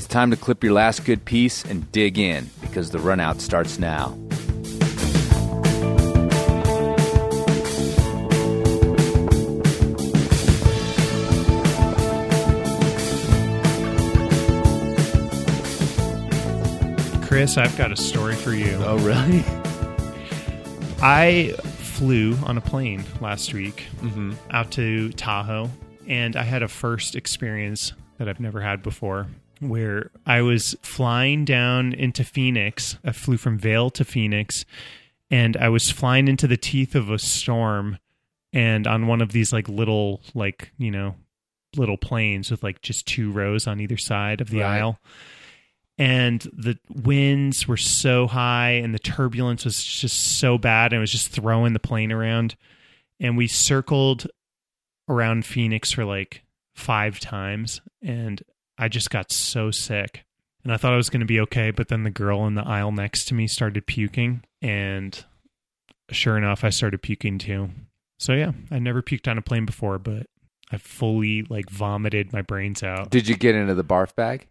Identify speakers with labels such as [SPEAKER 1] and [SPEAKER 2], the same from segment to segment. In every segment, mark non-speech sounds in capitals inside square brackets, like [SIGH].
[SPEAKER 1] It's time to clip your last good piece and dig in because the runout starts now.
[SPEAKER 2] Chris, I've got a story for you.
[SPEAKER 1] Oh, really?
[SPEAKER 2] I flew on a plane last week
[SPEAKER 1] Mm-hmm.
[SPEAKER 2] out to Tahoe, and I had a first experience that I've never had before where I was flying down into Phoenix. I flew from Vail to Phoenix, and I was flying into the teeth of a storm and on one of these like little like, you know, little planes with like just two rows on either side of the
[SPEAKER 1] Right.
[SPEAKER 2] aisle. And the winds were so high and the turbulence was just so bad and it was just throwing the plane around. And we circled around Phoenix for like five times and I just got so sick. And I thought I was going to be okay, but then the girl in the aisle next to me started puking and sure enough I started puking too. So yeah, I never puked on a plane before, but I fully like vomited my brains out.
[SPEAKER 1] Did you get into the barf bag?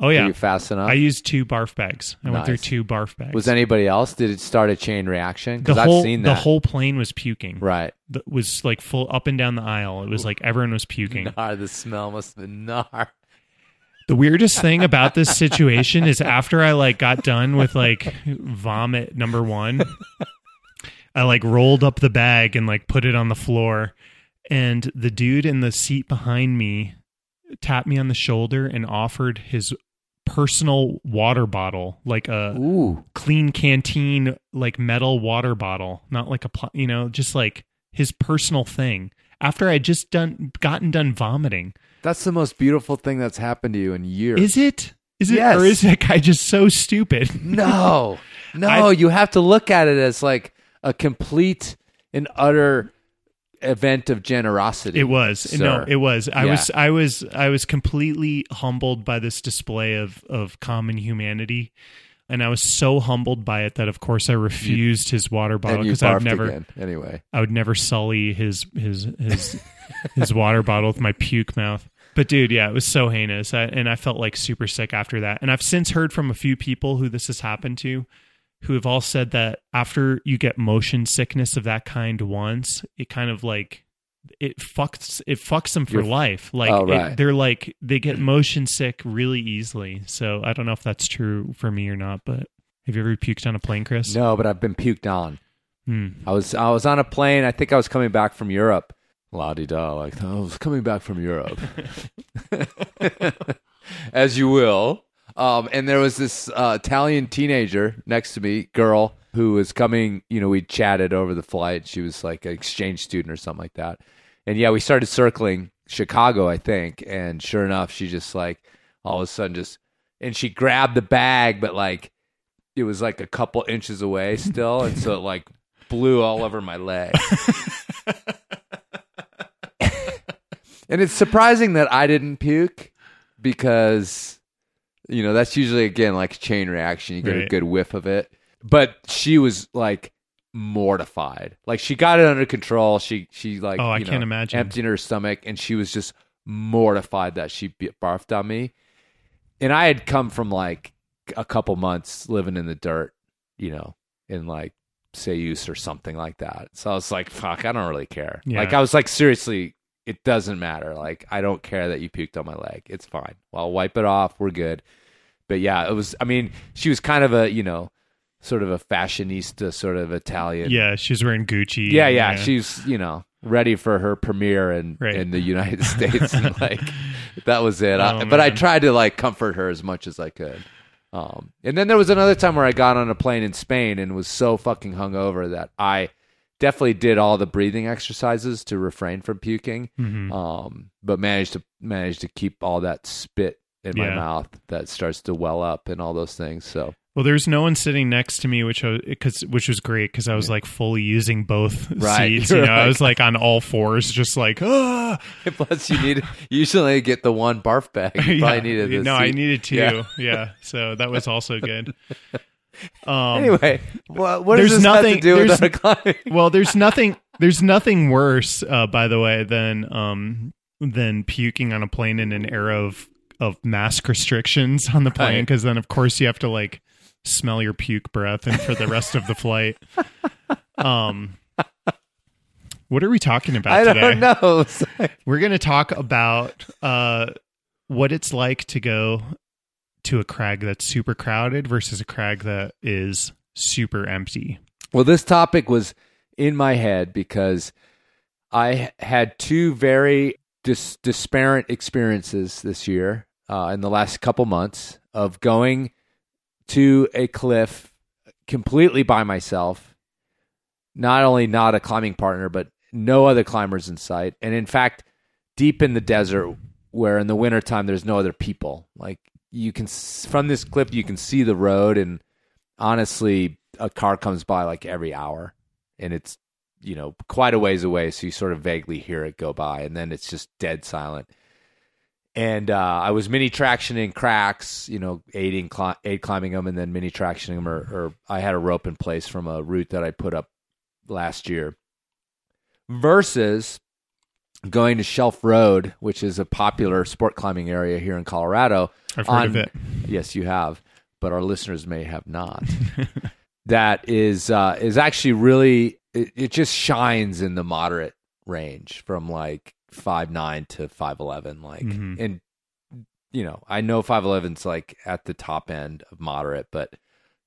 [SPEAKER 2] Oh
[SPEAKER 1] Were
[SPEAKER 2] yeah.
[SPEAKER 1] you fast enough?
[SPEAKER 2] I used two barf bags. I went through two barf bags.
[SPEAKER 1] was anybody else? Did it start a chain reaction?
[SPEAKER 2] the
[SPEAKER 1] Because I've
[SPEAKER 2] whole
[SPEAKER 1] seen
[SPEAKER 2] the whole plane was puking.
[SPEAKER 1] right.
[SPEAKER 2] That was like full up and down the aisle. It was like everyone was puking. [LAUGHS]
[SPEAKER 1] Nar, the smell must have been nar.
[SPEAKER 2] The weirdest thing about this situation is after I like got done with like vomit number 1, I like rolled up the bag and like put it on the floor and the dude in the seat behind me tapped me on the shoulder and offered his personal water bottle, like a
[SPEAKER 1] Ooh.
[SPEAKER 2] clean canteen like metal water bottle, not like a pl- you know, just like his personal thing. After I just done gotten done vomiting.
[SPEAKER 1] That's the most beautiful thing that's happened to you in years.
[SPEAKER 2] Is it? Is it
[SPEAKER 1] Yes.
[SPEAKER 2] or is that guy just so stupid? [LAUGHS]
[SPEAKER 1] No, no,
[SPEAKER 2] I-
[SPEAKER 1] you have to look at it as like a complete and utter event of generosity.
[SPEAKER 2] It was. No, it was. I
[SPEAKER 1] Yeah.
[SPEAKER 2] was I was I was completely humbled by this display of of common humanity. And I was so humbled by it that of course I refused his water bottle because I would never
[SPEAKER 1] again. Anyway,
[SPEAKER 2] I would never sully his his his his [LAUGHS] water bottle with my puke mouth. But dude, yeah, it was so heinous, I, and I felt like super sick after that. And I've since heard from a few people who this has happened to, who have all said that after you get motion sickness of that kind once, it kind of like it fucks it fucks them for
[SPEAKER 1] You're-
[SPEAKER 2] life. Like
[SPEAKER 1] Oh,
[SPEAKER 2] it- they're like they get motion sick really easily. So I don't know if that's true for me or not. But have you ever puked on a plane, Chris?
[SPEAKER 1] no, but I've been puked on.
[SPEAKER 2] Hmm.
[SPEAKER 1] I was I was on a plane. I think I was coming back from Europe. La di da, like I was coming back from Europe, [LAUGHS] as you will. Um, and there was this uh, Italian teenager next to me, girl, who was coming. You know, we chatted over the flight. She was like an exchange student or something like that. And yeah, we started circling Chicago, I think. And sure enough, she just like all of a sudden just and she grabbed the bag, but like it was like a couple inches away still, and so it like blew all over my leg. [LAUGHS] and it's surprising that I didn't puke because you know that's usually again like a chain reaction. You get a good whiff of it, but she was like mortified. Like she got it under control. She she like
[SPEAKER 2] Oh, I
[SPEAKER 1] you
[SPEAKER 2] can't
[SPEAKER 1] know,
[SPEAKER 2] imagine.
[SPEAKER 1] emptied her stomach, and she was just mortified that she barfed on me. And I had come from like a couple months living in the dirt, you know, in like Sayus or something like that. So I was like, fuck, I don't really care.
[SPEAKER 2] Yeah.
[SPEAKER 1] Like I was like, seriously, it doesn't matter. Like I don't care that you puked on my leg. It's fine. Well, I'll wipe it off. We're good. But yeah, it was. I mean, she was kind of a you know, sort of a fashionista, sort of Italian.
[SPEAKER 2] Yeah, she was wearing Gucci.
[SPEAKER 1] yeah, yeah. She's you know ready for her premiere in
[SPEAKER 2] Right.
[SPEAKER 1] in the United [LAUGHS] States, and like that was it. I-
[SPEAKER 2] Oh,
[SPEAKER 1] but I tried to like comfort her as much as I could. Um, and then there was another time where I got on a plane in Spain and was so fucking hungover that I definitely did all the breathing exercises to refrain from puking.
[SPEAKER 2] Mhm.
[SPEAKER 1] Um, but managed to managed to keep all that spit in my mouth that starts to well up and all those things. So
[SPEAKER 2] Well, there's no one sitting next to me, which I, cause, which was great because I was like fully using both [LAUGHS]
[SPEAKER 1] Right.
[SPEAKER 2] seats. You know, I was like on all fours, just like ah. [LAUGHS]
[SPEAKER 1] plus you need you usually get the one barf bag. You [LAUGHS]
[SPEAKER 2] Yeah.
[SPEAKER 1] probably needed
[SPEAKER 2] no, I needed two.
[SPEAKER 1] Yeah.
[SPEAKER 2] Yeah. so that was also good. [LAUGHS] Um,
[SPEAKER 1] Anyway, what, what
[SPEAKER 2] there's
[SPEAKER 1] does this have
[SPEAKER 2] nothing-
[SPEAKER 1] to do with climbing? [LAUGHS]
[SPEAKER 2] well, there's nothing. There's nothing worse, uh, by the way, than um than puking on a plane in an era of of mask restrictions on the plane
[SPEAKER 1] Right.
[SPEAKER 2] because then of course you have to like smell your puke breath and for the rest of the flight. [LAUGHS] Um, what are we talking about
[SPEAKER 1] I
[SPEAKER 2] today?
[SPEAKER 1] don't know.
[SPEAKER 2] We're going to talk about uh, what it's like to go to a crag that's super crowded versus a crag that is super empty.
[SPEAKER 1] Well, this topic was in my head because I had two very dis- disparate experiences this year uh, in the last couple months of going to a cliff completely by myself. Not only not a climbing partner, but no other climbers in sight. And in fact, deep in the desert where in the wintertime there's no other people. Like you can, from this clip you can see the road. And honestly, a car comes by like every hour and it's you know quite a ways away so you sort of vaguely hear it go by and then it's just dead silent and uh, i was mini tractioning cracks you know aiding cli- aid climbing them and then mini tractioning them or, or i had a rope in place from a route that i put up last year versus going to shelf road which is a popular sport climbing area here in colorado
[SPEAKER 2] I've heard of it.
[SPEAKER 1] Yes, you have, but our listeners may have not. [LAUGHS] that is uh, is actually really it, it just shines in the moderate range from like five nine to five eleven. Like,
[SPEAKER 2] Mhm.
[SPEAKER 1] and you know, I know five eleven's like at the top end of moderate, but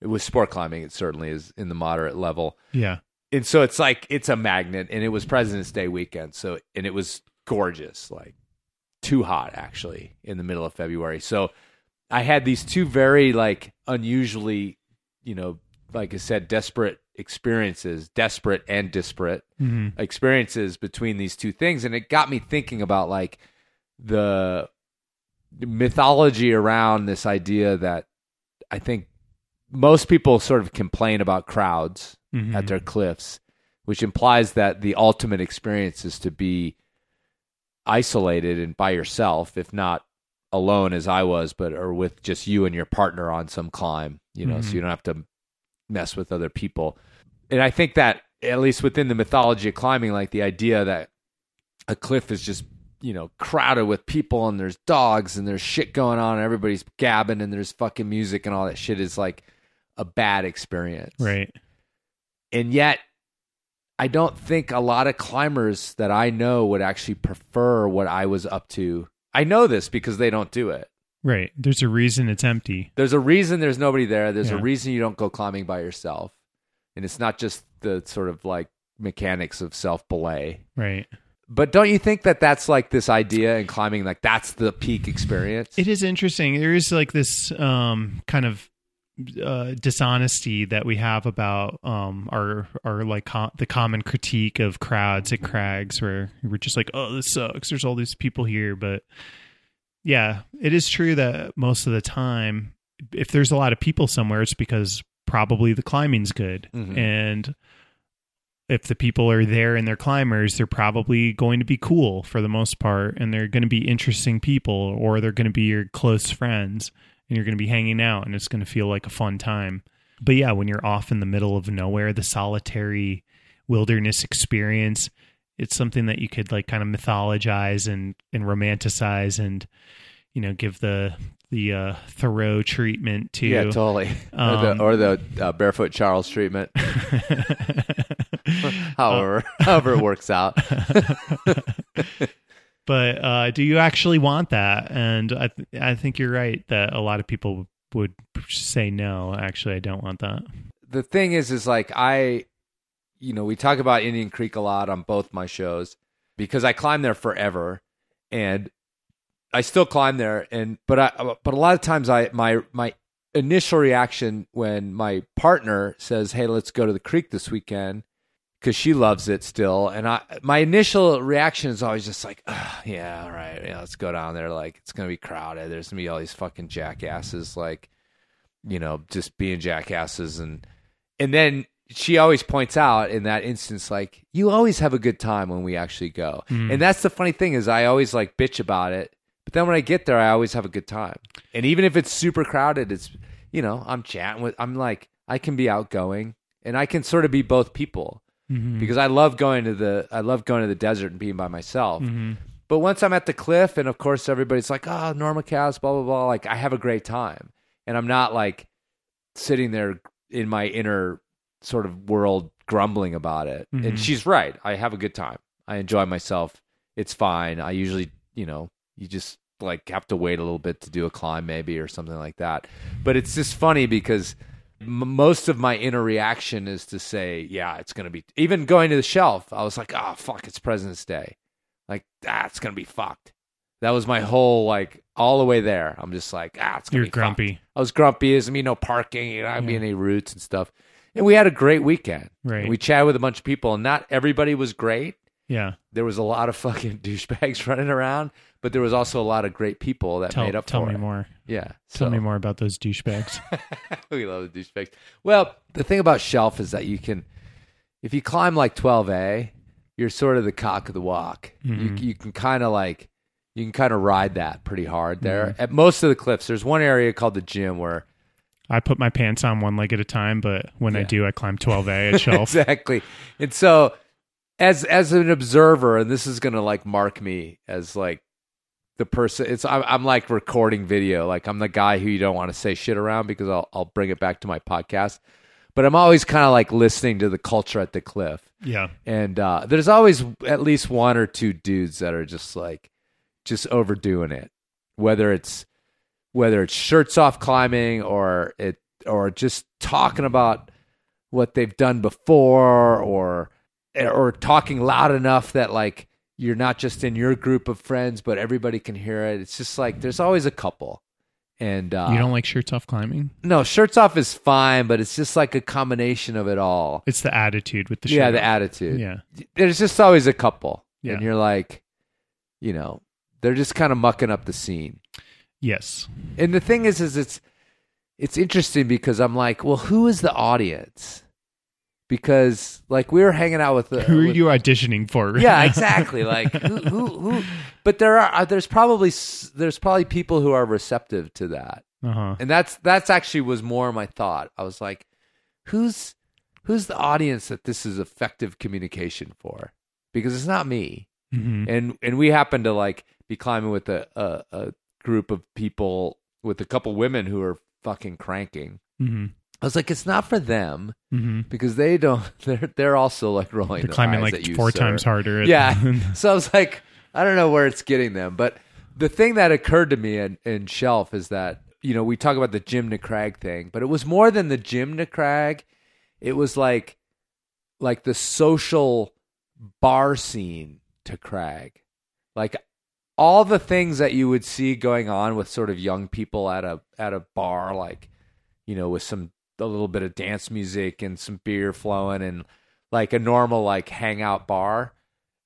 [SPEAKER 1] with sport climbing, it certainly is in the moderate level
[SPEAKER 2] Yeah.
[SPEAKER 1] And so it's like it's a magnet and it was president's day weekend so and it was gorgeous like too hot actually in the middle of february. So i had these two very like unusually you know like i said desperate experiences desperate and disparate
[SPEAKER 2] hmm
[SPEAKER 1] experiences between these two things and it got me thinking about like the mythology around this idea that i think most people sort of complain about crowds
[SPEAKER 2] hmm
[SPEAKER 1] at their cliffs, which implies that the ultimate experience is to be isolated and by yourself, if not alone as I was, but or with just you and your partner on some climb, you know,
[SPEAKER 2] Mhm.
[SPEAKER 1] so you don't have to mess with other people. And I think that at least within the mythology of climbing, like the idea that a cliff is just you know crowded with people and there's dogs and there's shit going on and everybody's gabbing and there's fucking music and all that shit is like a bad experience
[SPEAKER 2] Right.
[SPEAKER 1] And yet I don't think a lot of climbers that I know would actually prefer what I was up to. I know this because they don't do it.
[SPEAKER 2] Right. There's a reason it's empty.
[SPEAKER 1] There's a reason there's nobody there. There's a reason you don't go climbing by yourself. And it's not just the sort of like mechanics of self belay.
[SPEAKER 2] Right.
[SPEAKER 1] But don't you think that that's like this idea in climbing, like that's the peak experience?
[SPEAKER 2] It is interesting. There is like this um, kind of uh, dishonesty that we have about um, our our like co- the common critique of crowds at crags, where we're just like, oh, this sucks. There's all these people here, but yeah, it is true that most of the time, if there's a lot of people somewhere, it's because probably the climbing's good,
[SPEAKER 1] Mhm.
[SPEAKER 2] and if the people are there and they're climbers, they're probably going to be cool for the most part, and they're going to be interesting people, or they're going to be your close friends, and you're going to be hanging out, and it's going to feel like a fun time. But yeah, when you're off in the middle of nowhere, the solitary wilderness experience, it's something that you could like kind of mythologize and and romanticize, and you know, give the the uh, Thoreau treatment to.
[SPEAKER 1] yeah, totally.
[SPEAKER 2] Um,
[SPEAKER 1] or the, or the uh, barefoot Charles treatment, [LAUGHS] [LAUGHS] however, however it works out. [LAUGHS]
[SPEAKER 2] but uh, do you actually want that? And I th- I think you're right that a lot of people would say no. Actually, I don't want that.
[SPEAKER 1] the thing is is like I you know, we talk about Indian Creek a lot on both my shows because I climbed there forever and I still climb there and but I but a lot of times I my my initial reaction when my partner says, "Hey, let's go to the creek this weekend." Cuz she loves it still and I my initial reaction is always just like, "Ugh, yeah, all right. Yeah, let's go down there like it's to be crowded. There's to be all these fucking jackasses like you know, just being jackasses and and then she always points out in that instance like you always have a good time when we actually go.
[SPEAKER 2] Mm.
[SPEAKER 1] And that's the funny thing is I always like bitch about it, but then when I get there I always have a good time. And even if it's super crowded, it's you know, I'm chatting with I'm like I can be outgoing and I can sort of be both people
[SPEAKER 2] Mhm.
[SPEAKER 1] because I love going to the I love going to the desert and being by myself.
[SPEAKER 2] Mhm.
[SPEAKER 1] But once I'm at the cliff, and of course everybody's like, "Oh, Enormocast, blah blah blah," like I have a great time, and I'm not like sitting there in my inner sort of world grumbling about it.
[SPEAKER 2] Mhm.
[SPEAKER 1] And she's right. I have a good time. I enjoy myself. It's fine. I usually, you know, you just like have to wait a little bit to do a climb maybe or something like that. But it's just funny because most of my inner reaction is to say, yeah, it's going to be even going to the shelf. I was like, oh fuck, it's President's Day. Like, ah, it's going to be fucked. That was my whole like all the way there. I'm just like, ah, it's gonna
[SPEAKER 2] You're
[SPEAKER 1] fucked.
[SPEAKER 2] grumpy.
[SPEAKER 1] I was grumpy. There's gonna be no parking. You know, I
[SPEAKER 2] Yeah.
[SPEAKER 1] be any routes and stuff. And we had a great weekend.
[SPEAKER 2] Right.
[SPEAKER 1] And we chatted with a bunch of people, and not everybody was great.
[SPEAKER 2] Yeah.
[SPEAKER 1] There was a lot of fucking [LAUGHS] douchebags running around, but there was also a lot of great people that
[SPEAKER 2] Tell,
[SPEAKER 1] made up for it.
[SPEAKER 2] tell me
[SPEAKER 1] it.
[SPEAKER 2] more.
[SPEAKER 1] Yeah.
[SPEAKER 2] Tell
[SPEAKER 1] so-
[SPEAKER 2] me more about those douchebags. [LAUGHS]
[SPEAKER 1] we love the douchebags. Well, the thing about shelf is that you can, if you climb like 12A, you're sort of the cock of the walk.
[SPEAKER 2] Mhm.
[SPEAKER 1] You, you can kind of like, you can kind of ride that pretty hard there.
[SPEAKER 2] Mm-hmm.
[SPEAKER 1] At most of the cliffs, there's one area called the gym where
[SPEAKER 2] I put my pants on one leg at a time, but when I do, I climb 12A at [LAUGHS] shelf.
[SPEAKER 1] exactly. And so, as as an observer, and this is gonna like mark me as like the person. It's I'm, I'm like recording video. Like I'm the guy who you don't want to say shit around because I'll I'll bring it back to my podcast. But I'm always kind of like listening to the culture at the cliff,
[SPEAKER 2] Yeah.
[SPEAKER 1] and uh, there's always at least one or two dudes that are just like just overdoing it. Whether it's whether it's shirts off climbing or it or just talking about what they've done before or or talking loud enough that like you're not just in your group of friends but everybody can hear it it's just like there's always a couple and uh
[SPEAKER 2] you don't like shirts off climbing?
[SPEAKER 1] no shirts off is fine but it's just like a combination of it all
[SPEAKER 2] It's the attitude with the shirt.
[SPEAKER 1] yeah the attitude
[SPEAKER 2] Yeah.
[SPEAKER 1] there's just always a couple
[SPEAKER 2] Yeah.
[SPEAKER 1] and you're like you know they're just kind of mucking up the scene
[SPEAKER 2] Yes.
[SPEAKER 1] and the thing is is it's it's interesting because i'm like well who is the audience because like we were hanging out with the
[SPEAKER 2] Who are
[SPEAKER 1] with-
[SPEAKER 2] you auditioning for?
[SPEAKER 1] yeah [LAUGHS] exactly. Like who, who who but there are uh, there's probably there's probably people who are receptive to that.
[SPEAKER 2] Uh-huh.
[SPEAKER 1] and that's that's actually was more my thought. I was like who's who's the audience that this is effective communication for? Because it's not me.
[SPEAKER 2] Hmm
[SPEAKER 1] and and we happen to like be climbing with a, a a group of people with a couple women who are fucking cranking.
[SPEAKER 2] hmm
[SPEAKER 1] I was like, it's not for them
[SPEAKER 2] hmm
[SPEAKER 1] because they don't. [LAUGHS] They're they're also like rolling.
[SPEAKER 2] They're climbing like
[SPEAKER 1] you,
[SPEAKER 2] four
[SPEAKER 1] sir.
[SPEAKER 2] times harder.
[SPEAKER 1] Yeah. [LAUGHS] so I was like, I don't know where it's getting them, but the thing that occurred to me in, in Shelf is that you know we talk about the gym crag thing, but it was more than the gym crag. It was like like the social bar scene to Crag, like all the things that you would see going on with sort of young people at a at a bar, like you know with some a little bit of dance music and some beer flowing and like a normal like hangout bar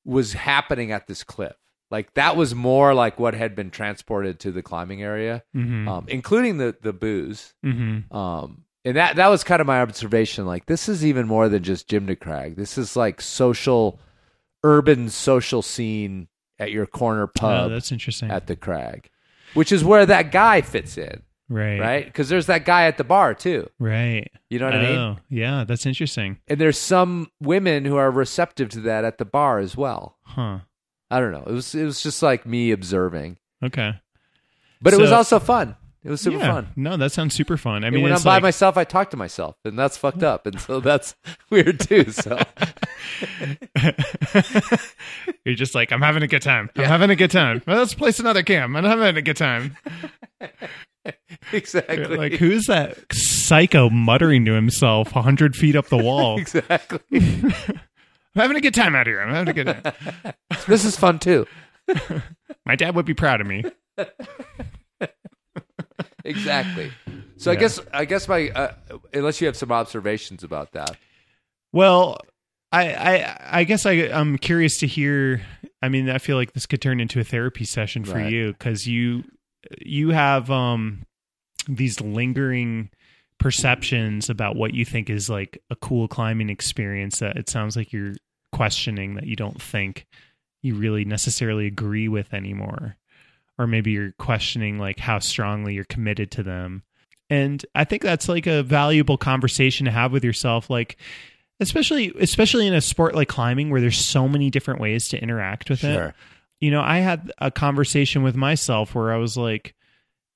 [SPEAKER 1] was happening at this cliff. Like that was more like what had been transported to the climbing area,
[SPEAKER 2] Mhm.
[SPEAKER 1] um, including the the booze.
[SPEAKER 2] Mhm.
[SPEAKER 1] Um, and that that was kind of my observation. Like this is even more than just gym-to-crag. This is like social, urban social scene at your corner
[SPEAKER 2] Oh,
[SPEAKER 1] pub
[SPEAKER 2] that's interesting.
[SPEAKER 1] at the crag, which is where that guy fits in,
[SPEAKER 2] right.
[SPEAKER 1] right? Because there's that guy at the bar too.
[SPEAKER 2] Right.
[SPEAKER 1] You know what I mean?
[SPEAKER 2] Oh, yeah, that's interesting.
[SPEAKER 1] And there's some women who are receptive to that at the bar as well.
[SPEAKER 2] Huh.
[SPEAKER 1] I don't know. It was it was just like me observing,
[SPEAKER 2] Okay.
[SPEAKER 1] but it was also fun. It was super
[SPEAKER 2] yeah.
[SPEAKER 1] fun.
[SPEAKER 2] No, that sounds super fun. I
[SPEAKER 1] And
[SPEAKER 2] mean,
[SPEAKER 1] when I'm by
[SPEAKER 2] like,
[SPEAKER 1] myself, I talk to myself, and that's fucked up, and so that's [LAUGHS] weird too. So [LAUGHS]
[SPEAKER 2] you're just like, I'm having a good time. I'm having a good time. Well, let's place another cam. I'm having a good time. [LAUGHS] [LAUGHS]
[SPEAKER 1] exactly,
[SPEAKER 2] Like, who's that psycho muttering to himself a hundred feet up the wall? [LAUGHS]
[SPEAKER 1] exactly. [LAUGHS]
[SPEAKER 2] I'm having a good time out here. I'm having a good time.
[SPEAKER 1] this is fun too.
[SPEAKER 2] My dad would be proud of me.
[SPEAKER 1] Exactly. So I guess I guess my uh, unless you have some observations about that.
[SPEAKER 2] Well, I, I, I guess I, I'm curious to hear. I mean, I feel like this could turn into a therapy session for
[SPEAKER 1] Right.
[SPEAKER 2] you because you, you have um these lingering perceptions about what you think is like a cool climbing experience that it sounds like you're questioning that you don't think you really necessarily agree with anymore. Or maybe you're questioning like how strongly you're committed to them. And i think that's like a valuable conversation to have with yourself like especially especially in a sport like climbing where there's so many different ways to interact with it you know, I had a conversation with myself where I was like,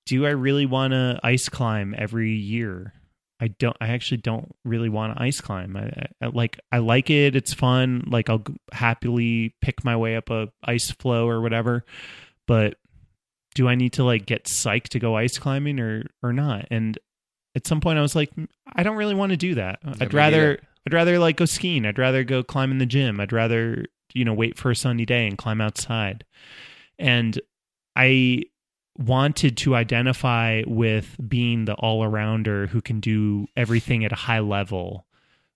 [SPEAKER 2] do I really want to ice climb every year? I don't. I actually don't really want to ice climb. I, I like. I like it. It's fun. Like I'll happily pick my way up a ice floe or whatever. But do I need to like get psyched to go ice climbing or or not? And at some point, I was like, I don't really want to do that.
[SPEAKER 1] Yeah,
[SPEAKER 2] I'd rather.
[SPEAKER 1] neither.
[SPEAKER 2] I'd rather like go skiing. I'd rather go climb in the gym. I'd rather you know wait for a sunny day and climb outside. And I wanted to identify with being the all arounder who can do everything at a high level.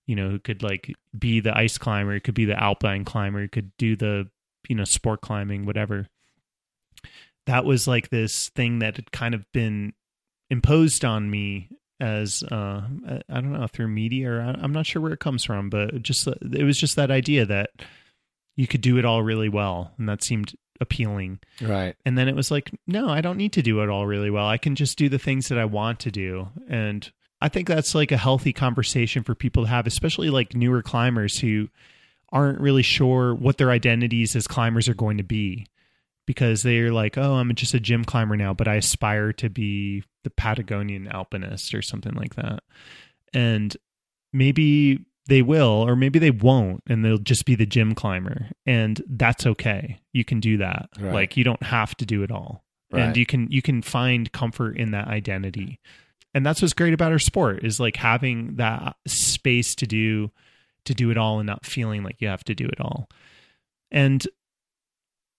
[SPEAKER 2] You know, who could like be the ice climber, could be the alpine climber, could do the, you know, sport climbing, whatever. That was like this thing that had kind of been imposed on me as uh I don't know through media or I'm not sure where it comes from, but just it was just that idea that you could do it all really well, and that seemed appealing.
[SPEAKER 1] Right.
[SPEAKER 2] And then it was like, no, I don't need to do it all really well. I can just do the things that I want to do. And I think that's like a healthy conversation for people to have, especially like newer climbers who aren't really sure what their identities as climbers are going to be because they're like, oh, I'm just a gym climber now, but I aspire to be the Patagonian alpinist or something like that. And maybe they will, or maybe they won't, and they'll just be the gym climber. And that's okay. You can do that.
[SPEAKER 1] Right.
[SPEAKER 2] Like you don't have to do it all.
[SPEAKER 1] Right.
[SPEAKER 2] And you can you can find comfort in that identity. And that's what's great about our sport is like having that space to do to do it all and not feeling like you have to do it all. And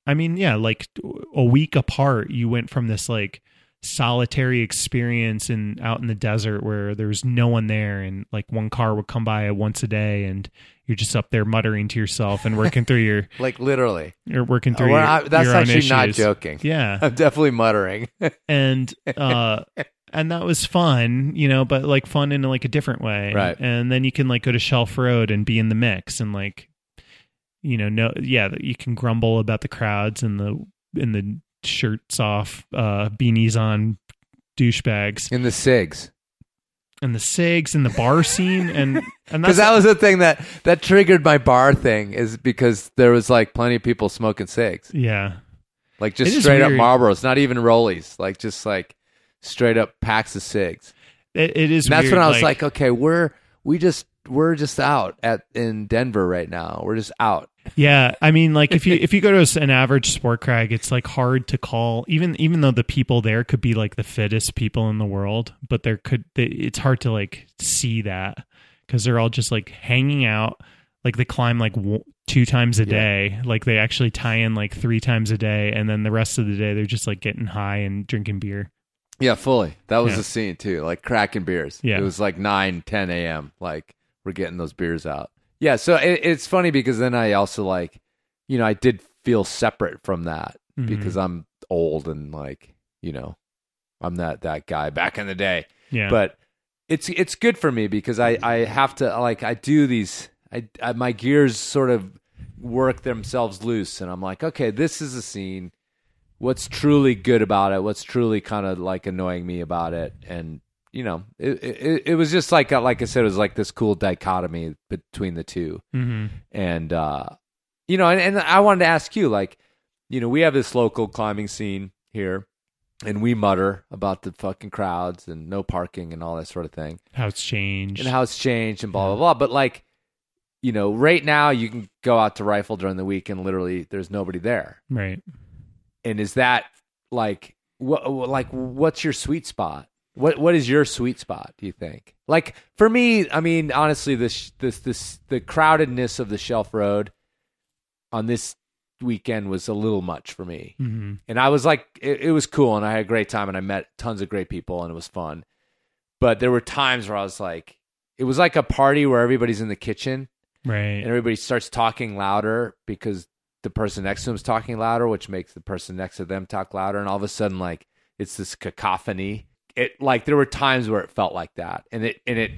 [SPEAKER 2] I mean, yeah, like a week apart, you went from this like solitary experience in out in the desert where there was no one there and like one car would come by once a day and you're just up there muttering to yourself and working through your [LAUGHS]
[SPEAKER 1] Like literally.
[SPEAKER 2] you're working through
[SPEAKER 1] Well,
[SPEAKER 2] your,
[SPEAKER 1] I- that's
[SPEAKER 2] your
[SPEAKER 1] actually not joking.
[SPEAKER 2] Yeah. [LAUGHS]
[SPEAKER 1] I'm definitely muttering. [LAUGHS]
[SPEAKER 2] and uh and that was fun you know but like fun in like a different way
[SPEAKER 1] Right.
[SPEAKER 2] and then you can like go to shelf road and be in the mix and like you know no yeah you can grumble about the crowds and the and the shirts off uh beanies on douchebags
[SPEAKER 1] In the cigs.
[SPEAKER 2] and the sigs and the bar scene and [LAUGHS] and
[SPEAKER 1] Because that was the thing that, that triggered my bar thing is because there was like plenty of people smoking cigs.
[SPEAKER 2] yeah
[SPEAKER 1] Like just straight up. Marlboros, not even Rollies. Like just like straight up packs of cigs.
[SPEAKER 2] it, it is
[SPEAKER 1] And that's
[SPEAKER 2] weird,
[SPEAKER 1] when I was like, okay, we're we just we're just out at in Denver right now. We're just out.
[SPEAKER 2] Yeah, I mean, like if you if you go to an average sport crag, it's like hard to call even even though the people there could be like the fittest people in the world, but there could they, it's hard to like see that because they're all just like hanging out, like they climb like w- two times a
[SPEAKER 1] Yeah.
[SPEAKER 2] day, like they actually tie in like three times a day, and then the rest of the day they're just like getting high and drinking beer.
[SPEAKER 1] Yeah, fully. That was
[SPEAKER 2] Yeah.
[SPEAKER 1] the scene too. Like cracking beers.
[SPEAKER 2] Yeah.
[SPEAKER 1] It was like 9, 10 a.m. Like we're getting those beers out. Yeah. So it, it's funny because then I also like, you know, I did feel separate from that
[SPEAKER 2] Mhm.
[SPEAKER 1] because I'm old and like, you know, I'm that that guy back in the day.
[SPEAKER 2] Yeah,
[SPEAKER 1] But it's it's good for me because I I have to like I do these I, I my gears sort of work themselves loose and I'm like, okay, this is a scene. What's truly good about it? What's truly kind of like annoying me about it? And you know, it it, it was just like like I said, it was like this cool dichotomy between the two.
[SPEAKER 2] Hmm
[SPEAKER 1] and uh you know and, and i wanted to ask you like you know we have this local climbing scene here and we mutter about the fucking crowds and no parking and all that sort of thing.
[SPEAKER 2] How it's changed.
[SPEAKER 1] and how it's changed and blah blah blah. But like you know right now you can go out to rifle during the week and literally there's nobody there.
[SPEAKER 2] Right.
[SPEAKER 1] and is that like what like what's your sweet spot what what is your sweet spot do you think like for me i mean honestly this this this the crowdedness of the shelf road on this weekend was a little much for me
[SPEAKER 2] hmm
[SPEAKER 1] and i was like it, it was cool and i had a great time and i met tons of great people and it was fun but there were times where i was like it was like a party where everybody's in the kitchen
[SPEAKER 2] Right.
[SPEAKER 1] and everybody starts talking louder because the person next to them is talking louder, which makes the person next to them talk louder, and all of a sudden, like it's this cacophony. It like there were times where it felt like that, and it and it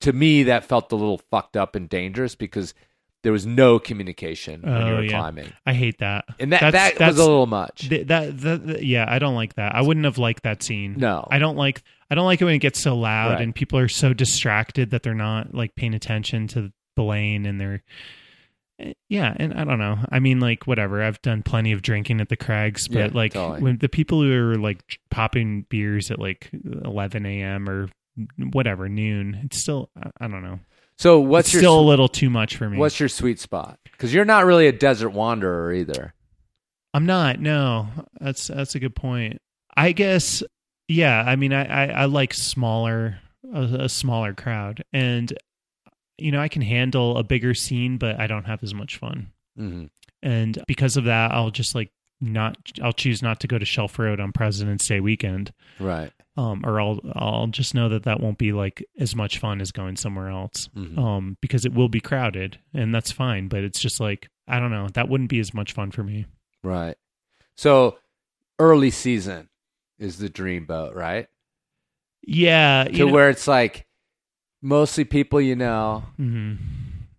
[SPEAKER 1] to me that felt a little fucked up and dangerous because there was no communication when you
[SPEAKER 2] Oh,
[SPEAKER 1] were
[SPEAKER 2] yeah.
[SPEAKER 1] climbing,
[SPEAKER 2] I hate that.
[SPEAKER 1] and that
[SPEAKER 2] That's-
[SPEAKER 1] that
[SPEAKER 2] that's-
[SPEAKER 1] was a little much.
[SPEAKER 2] Th- that, that, that- yeah i don't like that i wouldn't have liked that scene
[SPEAKER 1] No.
[SPEAKER 2] i don't like i don't like it when it gets so loud
[SPEAKER 1] Right.
[SPEAKER 2] and people are so distracted that they're not like paying attention to the lane and they're yeah, and I don't know. I mean, like whatever. I've done plenty of drinking at the Crags, but
[SPEAKER 1] Yeah,
[SPEAKER 2] like
[SPEAKER 1] totally.
[SPEAKER 2] when the people who are like popping beers at like 11 a.m. or whatever noon, it's still I, don't know.
[SPEAKER 1] So what's
[SPEAKER 2] it's
[SPEAKER 1] your
[SPEAKER 2] still a little too much for me.
[SPEAKER 1] what's your sweet spot? Because you're not really a desert wanderer either.
[SPEAKER 2] I'm not. No, that's that's a good point. I guess. Yeah. I mean, I I, I like smaller a, a smaller crowd, and you know I can handle a bigger scene, but I don't have as much fun.
[SPEAKER 1] hmm
[SPEAKER 2] And because of that, I'll just like not. I'll choose not to go to Shelf Road on President's Day weekend.
[SPEAKER 1] Right.
[SPEAKER 2] Um, or I'll I'll just know that that won't be like as much fun as going somewhere else.
[SPEAKER 1] Mhm.
[SPEAKER 2] Um, because it will be crowded, and that's fine. But it's just like I don't know. That wouldn't be as much fun for me.
[SPEAKER 1] Right. So early season is the dream boat, right?
[SPEAKER 2] Yeah.
[SPEAKER 1] To
[SPEAKER 2] know-
[SPEAKER 1] where it's like mostly people you know
[SPEAKER 2] mm-hmm.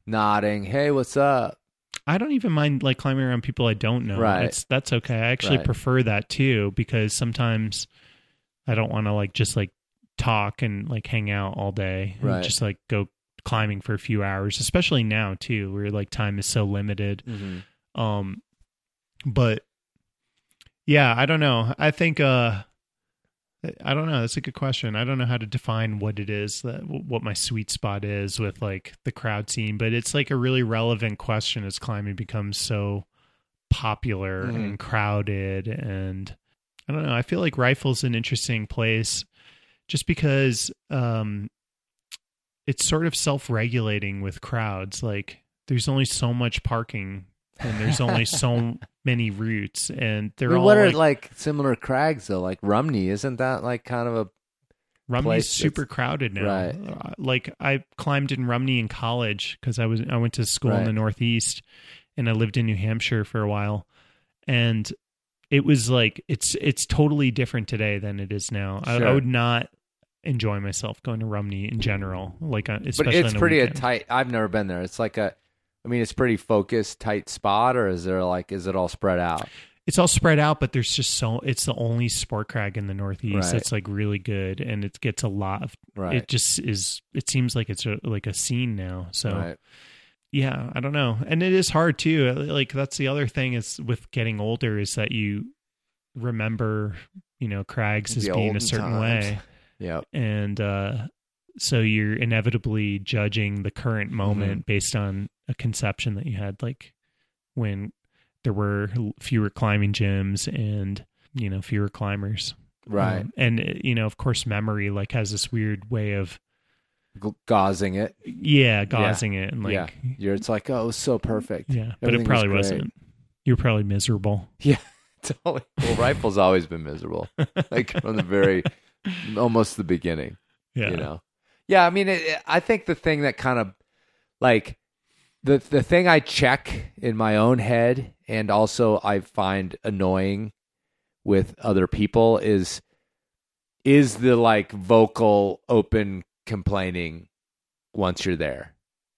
[SPEAKER 1] nodding, "Hey, what's up?"
[SPEAKER 2] I don't even mind like climbing around people I don't know.
[SPEAKER 1] Right.
[SPEAKER 2] It's that's okay. I actually
[SPEAKER 1] Right.
[SPEAKER 2] prefer that too because sometimes I don't want to like just like talk and like hang out all day. and
[SPEAKER 1] Right.
[SPEAKER 2] Just like go climbing for a few hours, especially now too, where like time is so limited.
[SPEAKER 1] Mm-hmm.
[SPEAKER 2] Um but yeah, I don't know. I think uh I don't know. That's a good question. I don't know how to define what it is that what my sweet spot is with like the crowd scene, but it's like a really relevant question as climbing becomes so popular
[SPEAKER 1] Mhm.
[SPEAKER 2] and crowded and I don't know. I feel like rifle's an interesting place just because um it's sort of self-regulating with crowds. Like there's only so much parking and there's only so [LAUGHS] many routes and they're all
[SPEAKER 1] what are
[SPEAKER 2] like,
[SPEAKER 1] like, similar crags though? Like Rumney, isn't that like kind of a
[SPEAKER 2] Rumney's super crowded now.
[SPEAKER 1] Right.
[SPEAKER 2] Uh, Like I climbed in Rumney in college because I was I went to school in the Northeast and I lived in New Hampshire for a while, and it was like it's it's totally different today than it is now. I, I would not enjoy myself going to Rumney in general. Like uh,
[SPEAKER 1] But it's
[SPEAKER 2] on a
[SPEAKER 1] pretty a tight. I've never been there. It's like a. I mean, it's pretty focused, tight spot, or is there like is it all spread out?
[SPEAKER 2] it's all spread out, but there's just so it's the only sport crag in the Northeast
[SPEAKER 1] Right.
[SPEAKER 2] that's like really good, and it gets a lot of.
[SPEAKER 1] Right.
[SPEAKER 2] It just is. It seems like it's a, like a scene now. So.
[SPEAKER 1] right.
[SPEAKER 2] yeah i don't know and it is hard too like that's the other thing is with getting older is that you remember you know crags as
[SPEAKER 1] The
[SPEAKER 2] being a certain
[SPEAKER 1] times.
[SPEAKER 2] way
[SPEAKER 1] Yep.
[SPEAKER 2] and uh so you're inevitably judging the current moment based on a conception that you had like when there were fewer climbing gyms and you know fewer climbers
[SPEAKER 1] Right.
[SPEAKER 2] Um, and uh, you know of course memory like has this weird way of
[SPEAKER 1] gauzing it.
[SPEAKER 2] yeah gauzing it and like
[SPEAKER 1] yeah. You're. It's like oh, it was so perfect.
[SPEAKER 2] Yeah, but it probably
[SPEAKER 1] great.
[SPEAKER 2] wasn't. you're probably miserable. [LAUGHS]
[SPEAKER 1] Totally. Well, rifle's always been miserable, [LAUGHS] like from the very, almost the beginning.
[SPEAKER 2] Yeah.
[SPEAKER 1] You know. Yeah. I mean, it, I think the thing that kind of, like, the the thing I check in my own head, and also I find annoying with other people is, is the like vocal open complaining once you're there.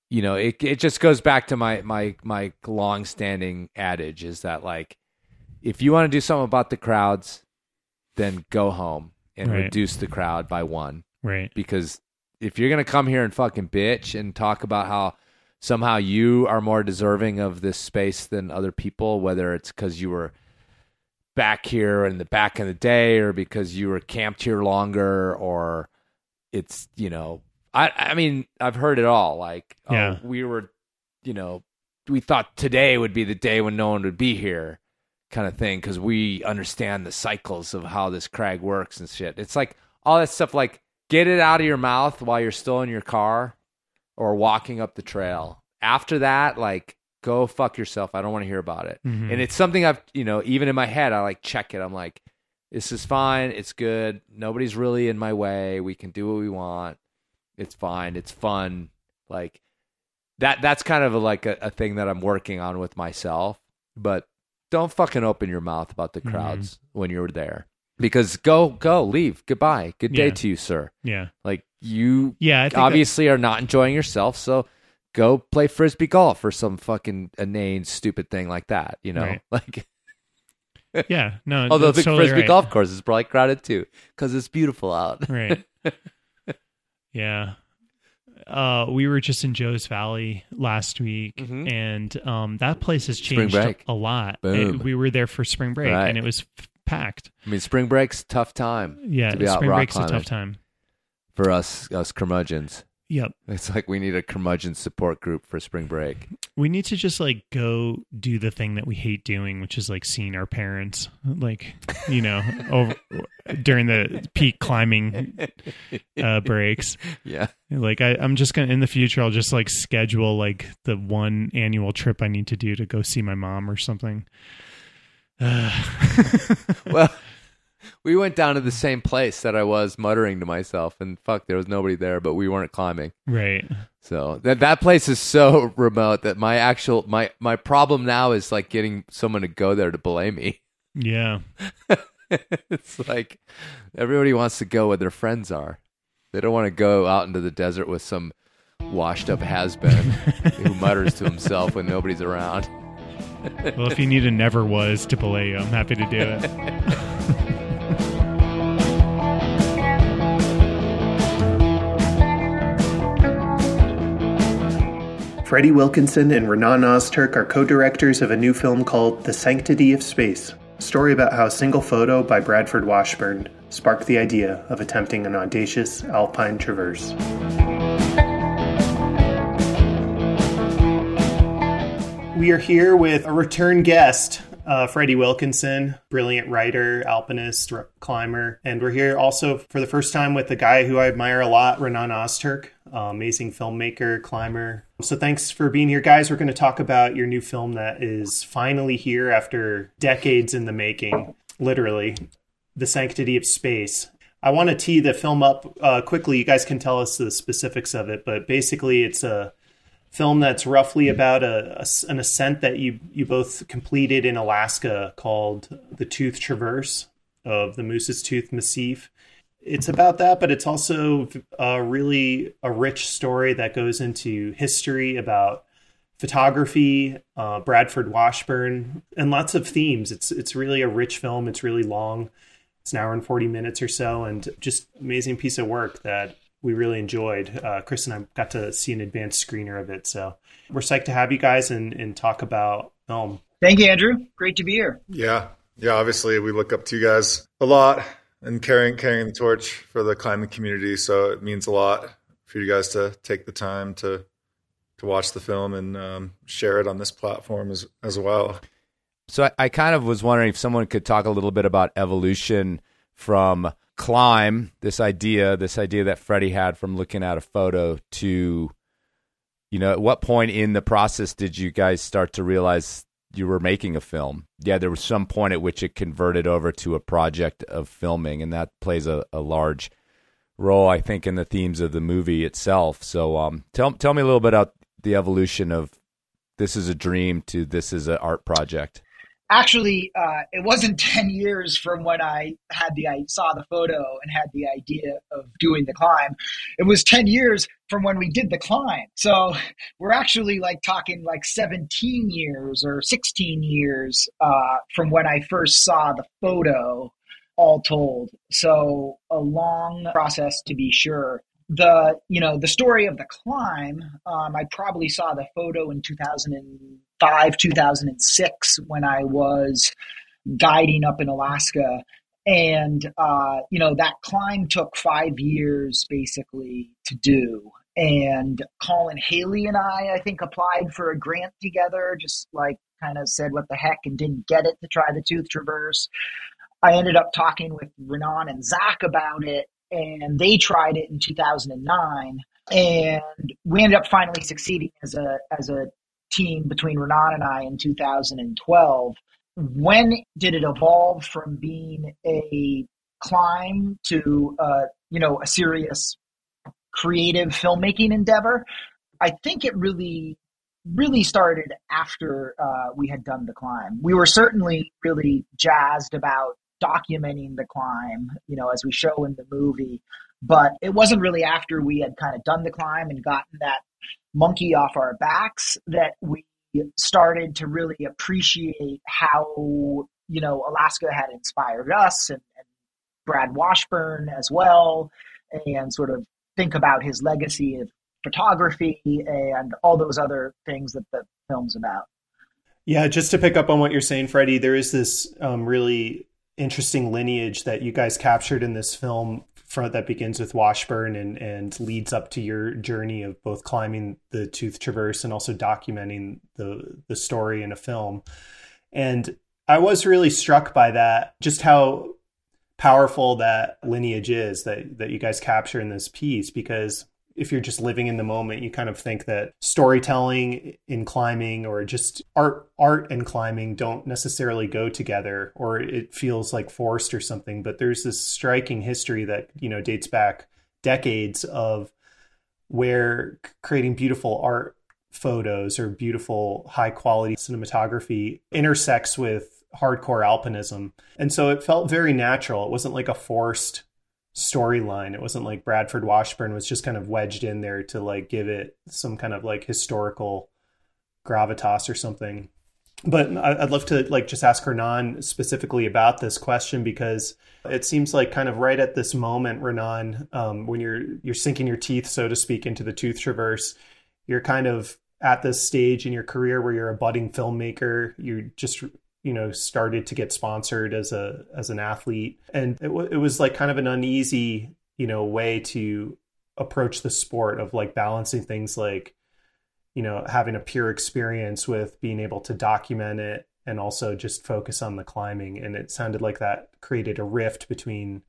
[SPEAKER 1] You know, it it just goes back to my my my long standing adage is that like if you want to do something about the crowds, then go home and
[SPEAKER 2] Right.
[SPEAKER 1] reduce the crowd by one.
[SPEAKER 2] Right.
[SPEAKER 1] Because if you're gonna come here and fucking bitch and talk about how somehow you are more deserving of this space than other people, whether it's because you were back here in the back in the day or because you were camped here longer or it's you know I I mean I've heard it all like oh, we were you know we thought today would be the day when no one would be here kind of thing because we understand the cycles of how this crag works and shit. It's like all that stuff like get it out of your mouth while you're still in your car or walking up the trail. After that like go fuck yourself. I don't want to hear about it.
[SPEAKER 2] Mhm.
[SPEAKER 1] and it's something i've you know even in my head i like check it. I'm like this is fine. It's good. Nobody's really in my way. We can do what we want. It's fine. It's fun. Like that that's kind of a, like a, a thing that i'm working on with myself. But don't fucking open your mouth about the
[SPEAKER 2] Mhm.
[SPEAKER 1] crowds when you're there because go go leave goodbye good day
[SPEAKER 2] Yeah.
[SPEAKER 1] to you sir
[SPEAKER 2] yeah.
[SPEAKER 1] like you
[SPEAKER 2] Yeah. I think that-
[SPEAKER 1] obviously are not enjoying yourself so go play frisbee golf or some fucking inane stupid thing like that you know
[SPEAKER 2] Right. [LAUGHS]
[SPEAKER 1] like
[SPEAKER 2] yeah. No. [LAUGHS]
[SPEAKER 1] although the
[SPEAKER 2] totally
[SPEAKER 1] frisbee
[SPEAKER 2] right.
[SPEAKER 1] golf course is probably crowded too because it's beautiful out [LAUGHS]
[SPEAKER 2] Right. yeah. Uh, we were just in Joe's Valley last week,
[SPEAKER 1] Mhm.
[SPEAKER 2] and um, that place has changed a lot. It- we were there for spring break,
[SPEAKER 1] Right.
[SPEAKER 2] and it was packed.
[SPEAKER 1] I mean, spring break's tough time
[SPEAKER 2] Yeah,
[SPEAKER 1] to be out
[SPEAKER 2] spring
[SPEAKER 1] rock
[SPEAKER 2] break's a tough time.
[SPEAKER 1] for us us curmudgeons.
[SPEAKER 2] Yep,
[SPEAKER 1] It's like we need a curmudgeon support group for spring break.
[SPEAKER 2] we need to just like go do the thing that we hate doing, which is like seeing our parents, like you know, [LAUGHS] over during the peak climbing uh, [LAUGHS] breaks.
[SPEAKER 1] Yeah.
[SPEAKER 2] Like I, I'm just gonna in the future, I'll just like schedule like the one annual trip I need to do to go see my mom or something. [SIGHS]
[SPEAKER 1] Well, we went down to the same place that I was muttering to myself, and fuck, there was nobody there, but we weren't climbing.
[SPEAKER 2] right.
[SPEAKER 1] So that that place is so [LAUGHS] remote that my actual my my problem now is like getting someone to go there to belay me.
[SPEAKER 2] Yeah. [LAUGHS]
[SPEAKER 1] it's like everybody wants to go where their friends are. They don't want to go out into the desert with some washed up has been [LAUGHS] who mutters to himself when nobody's around. [LAUGHS]
[SPEAKER 2] Well, if you need a never was to you, I'm happy to do it. [LAUGHS]
[SPEAKER 3] Freddie Wilkinson and Renan Ozturk are co-directors of a new film called The Sanctity of Space, a story about how a single photo by Bradford Washburn sparked the idea of attempting an audacious alpine traverse. We are here with a return guest, uh, Freddie Wilkinson, brilliant writer, alpinist, r- climber, and we're here also for the first time with a guy who I admire a lot, Renan Ozturk, uh, amazing filmmaker, climber. So thanks for being here, guys. We're going to talk about your new film that is finally here after decades in the making, literally, The Sanctity of Space. I want to tee the film up uh, quickly. You guys can tell us the specifics of it, but basically, it's a film that's roughly about a, a- an ascent that you you both completed in Alaska called the Tooth Traverse of the Moose's Tooth Massif. It's about that, but it's also a really a rich story that goes into history about photography, uh, Bradford Washburn, and lots of themes. It's it's really a rich film. It's really long. It's an hour and forty minutes or so, and just amazing piece of work that we really enjoyed. Uh, Chris and I got to see an advanced screener of it, so we're psyched to have you guys and, and talk about film.
[SPEAKER 4] Thank you, Andrew. Great to be here.
[SPEAKER 5] Yeah, yeah. Obviously, we look up to you guys a lot and carrying carrying the torch for the climbing community. So it means a lot for you guys to take the time to to watch the film and um, share it on this platform as as well.
[SPEAKER 1] So I, I kind of was wondering if someone could talk a little bit about evolution from climb, this idea, this idea that Freddie had from looking at a photo to, you know, at what point in the process did you guys start to realize you were making a film? Yeah, there was some point at which it converted over to a project of filming, and that plays a, a large role, I think, in the themes of the movie itself. So, um, tell tell me a little bit about the evolution of this is a dream to this is an art project.
[SPEAKER 4] Actually, uh, it wasn't [LAUGHS] 10 years from when I had the I saw the photo and had the idea of doing the climb. It was 10 years from when we did the climb. So [LAUGHS] we're actually like talking like 17 years or 16 years uh, from when I first saw the photo, all told. So a long process to be sure. The you know the story of the climb. Um, I probably saw the photo in 2005, 2006 when I was guiding up in Alaska. And, uh, you know, that climb took five years basically to do. And Colin Haley and I, I think, applied for a grant together, just like kind of said what the heck and didn't get it to try the Tooth Traverse. I ended up talking with Renan and Zach about it, and they tried it in 2009. And we ended up finally succeeding as a as a team between Renan and I in 2012. When did it evolve from being a climb to uh, you know a serious creative filmmaking endeavor? I think it really really started after uh, we had done the climb. We were certainly really jazzed about documenting the climb, you know, as we show in the movie. But it wasn't really after we had kind of done the climb and gotten that monkey off our backs that we started to really appreciate how you know Alaska had inspired us and, and Brad Washburn as well, and sort of think about his legacy of photography and all those other things that the film's about.
[SPEAKER 3] Yeah, just to pick up on what you're saying, Freddie, there is this um, really interesting lineage that you guys captured in this film that begins with Washburn and and leads up to your journey of both climbing the Tooth Traverse and also documenting the the story in a film. And I was really struck by that, just how powerful that lineage is that that you guys capture in this piece because if you're just living in the moment, you kind of think that storytelling in climbing or just art art and climbing don't necessarily go together or it feels like forced or something. But there's this striking history that, you know, dates back decades of where creating beautiful art photos or beautiful high quality cinematography intersects with hardcore alpinism. And so it felt very natural. It wasn't like a forced storyline. It wasn't like Bradford Washburn was just kind of wedged in there to like give it some kind of like historical gravitas or something. But I'd love to like just ask Renan specifically about this question because it seems like kind of right at this moment, Renan, um, when you're you're sinking your teeth, so to speak, into the tooth traverse, you're kind of at this stage in your career where you're a budding filmmaker. You just you know started to get sponsored as a as an athlete. And it, w- it was like kind of an uneasy you know way to approach the sport of like balancing things like you know having a pure experience with being able to document it and also just focus on the climbing. And it sounded like that created a rift between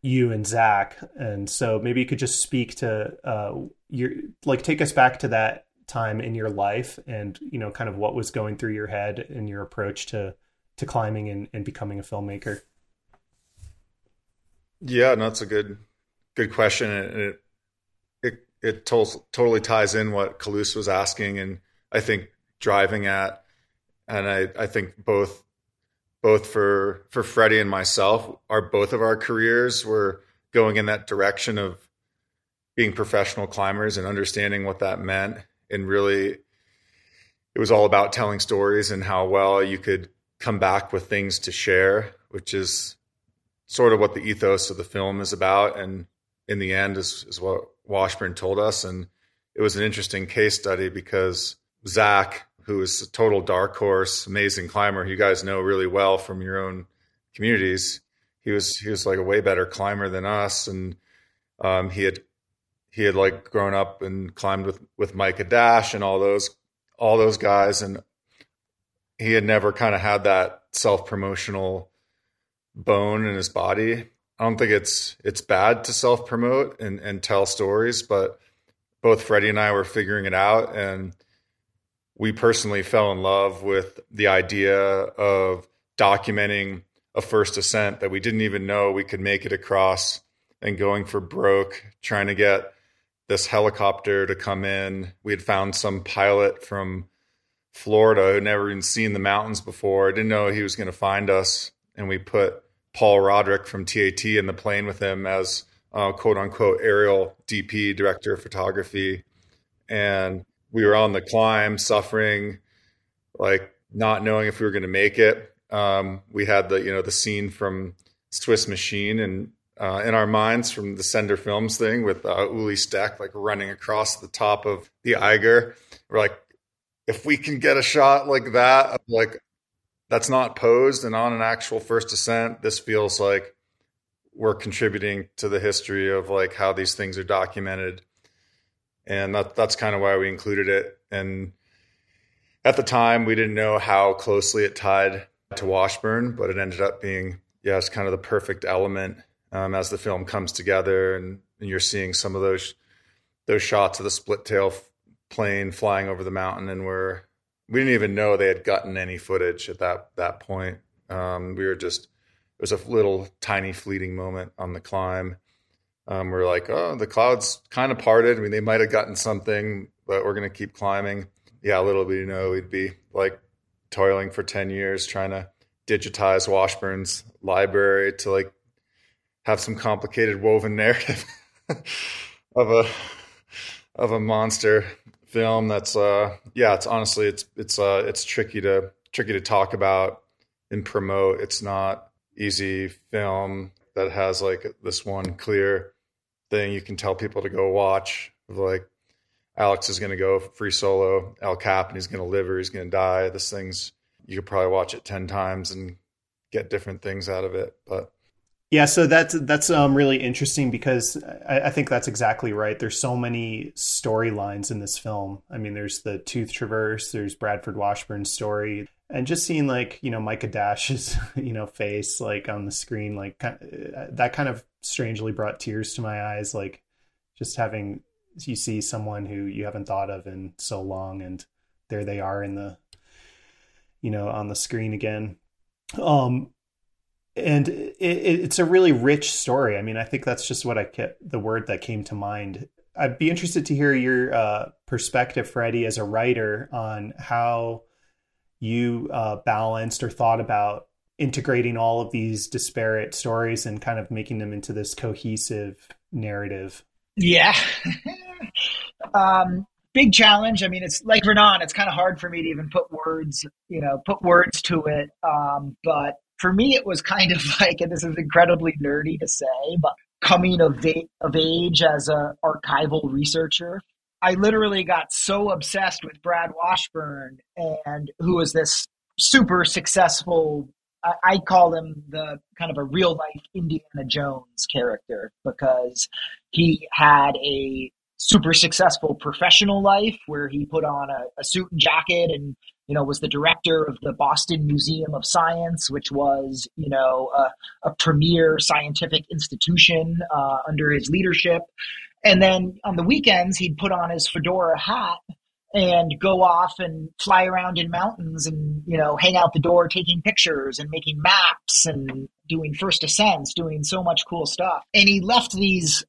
[SPEAKER 3] you and zach. And so maybe you could just speak to uh your like take us back to that time in your life and you know kind of what was going through your head and your approach to to climbing and, and becoming a filmmaker?
[SPEAKER 5] Yeah no, that's a good good question. And it it it to- totally ties in what Kalous was asking and I think driving at and I I think both both for for Freddie and myself our both of our careers were going in that direction of being professional climbers and understanding what that meant and really it was all about telling stories and how well you could come back with things to share which is sort of what the ethos of the film is about. And in the end is, is what washburn told us. And it was an interesting case study because zach who is a total dark horse amazing climber you guys know really well from your own communities. He was he was like a way better climber than us. And um, he had he had like grown up and climbed with with Micah Dash and all those all those guys and he had never kind of had that self promotional bone in his body. I don't think it's it's bad to self promote and and tell stories, but both Freddie and I were figuring it out and we personally fell in love with the idea of documenting a first ascent that we didn't even know we could make it across and going for broke, trying to get this helicopter to come in. We had found some pilot from Florida who never even seen the mountains before. Didn't know he was going to find us, and we put Paul Roderick from TAT in the plane with him as uh, quote unquote aerial DP director of photography, and we were on the climb, suffering, like not knowing if we were going to make it. Um, we had the you know the scene from Swiss Machine and uh, in our minds from the Sender Films thing with uh, Ueli Steck like running across the top of the Eiger. We're like, if we can get a shot like that, like that's not posed and on an actual first ascent, this feels like we're contributing to the history of like how these things are documented, and that that's kind of why we included it. And at the time, we didn't know how closely it tied to Washburn, but it ended up being yeah, it's kind of the perfect element um, as the film comes together, and, and, you're seeing some of those those shots of the split tail plane flying over the mountain, and we're we didn't even know they had gotten any footage at that that point. Um, we were just it was a little tiny fleeting moment on the climb. Um, we're like, oh, the clouds kind of parted. I mean, they might have gotten something, but we're going to keep climbing. Yeah, little bit, you know, we'd be like toiling for 10 years trying to digitize Washburn's library to like have some complicated woven narrative [LAUGHS] of a of a monster film that's uh yeah it's honestly it's it's uh it's tricky to tricky to talk about and promote it's not easy film that has like this one clear thing you can tell people to go watch like Alex is going to go free solo, El Cap, and he's going to live or he's going to die. This thing's you could probably watch it ten times and get different things out of it. But
[SPEAKER 3] yeah, so that's that's um, really interesting because I, I, think that's exactly right. There's so many storylines in this film. I mean, there's the Tooth Traverse, there's Bradford Washburn's story, and just seeing like you know Micah Dash's [LAUGHS] you know face like on the screen, like that kind of strangely brought tears to my eyes. Like just having you see someone who you haven't thought of in so long, and there they are in the you know on the screen again. Um, and it, it's a really rich story. I mean, I think that's just what I kept the word that came to mind. I'd be interested to hear your uh, perspective, Freddie, as a writer, on how you uh, balanced or thought about integrating all of these disparate stories and kind of making them into this cohesive narrative.
[SPEAKER 4] Yeah. [LAUGHS] um, big challenge. I mean, it's like Renan, it's kind of hard for me to even put words, you know, put words to it. Um, but for me, it was kind of [LAUGHS] like, and this is incredibly nerdy to say, but coming of, of age as an archival researcher. I literally got so obsessed with Brad Washburn and who was this super successful I, I call him the kind of a real life Indiana Jones character because he had a super successful professional life where he put on a, a suit and jacket and you know, was the director of the Boston Museum of Science, which was, you know, a, a premier scientific institution uh, under his leadership. And then on the weekends, he'd put on his fedora hat and go off and fly around in mountains and, you know, hang out the door taking pictures and making maps and doing first ascents, doing so much cool stuff. And he left these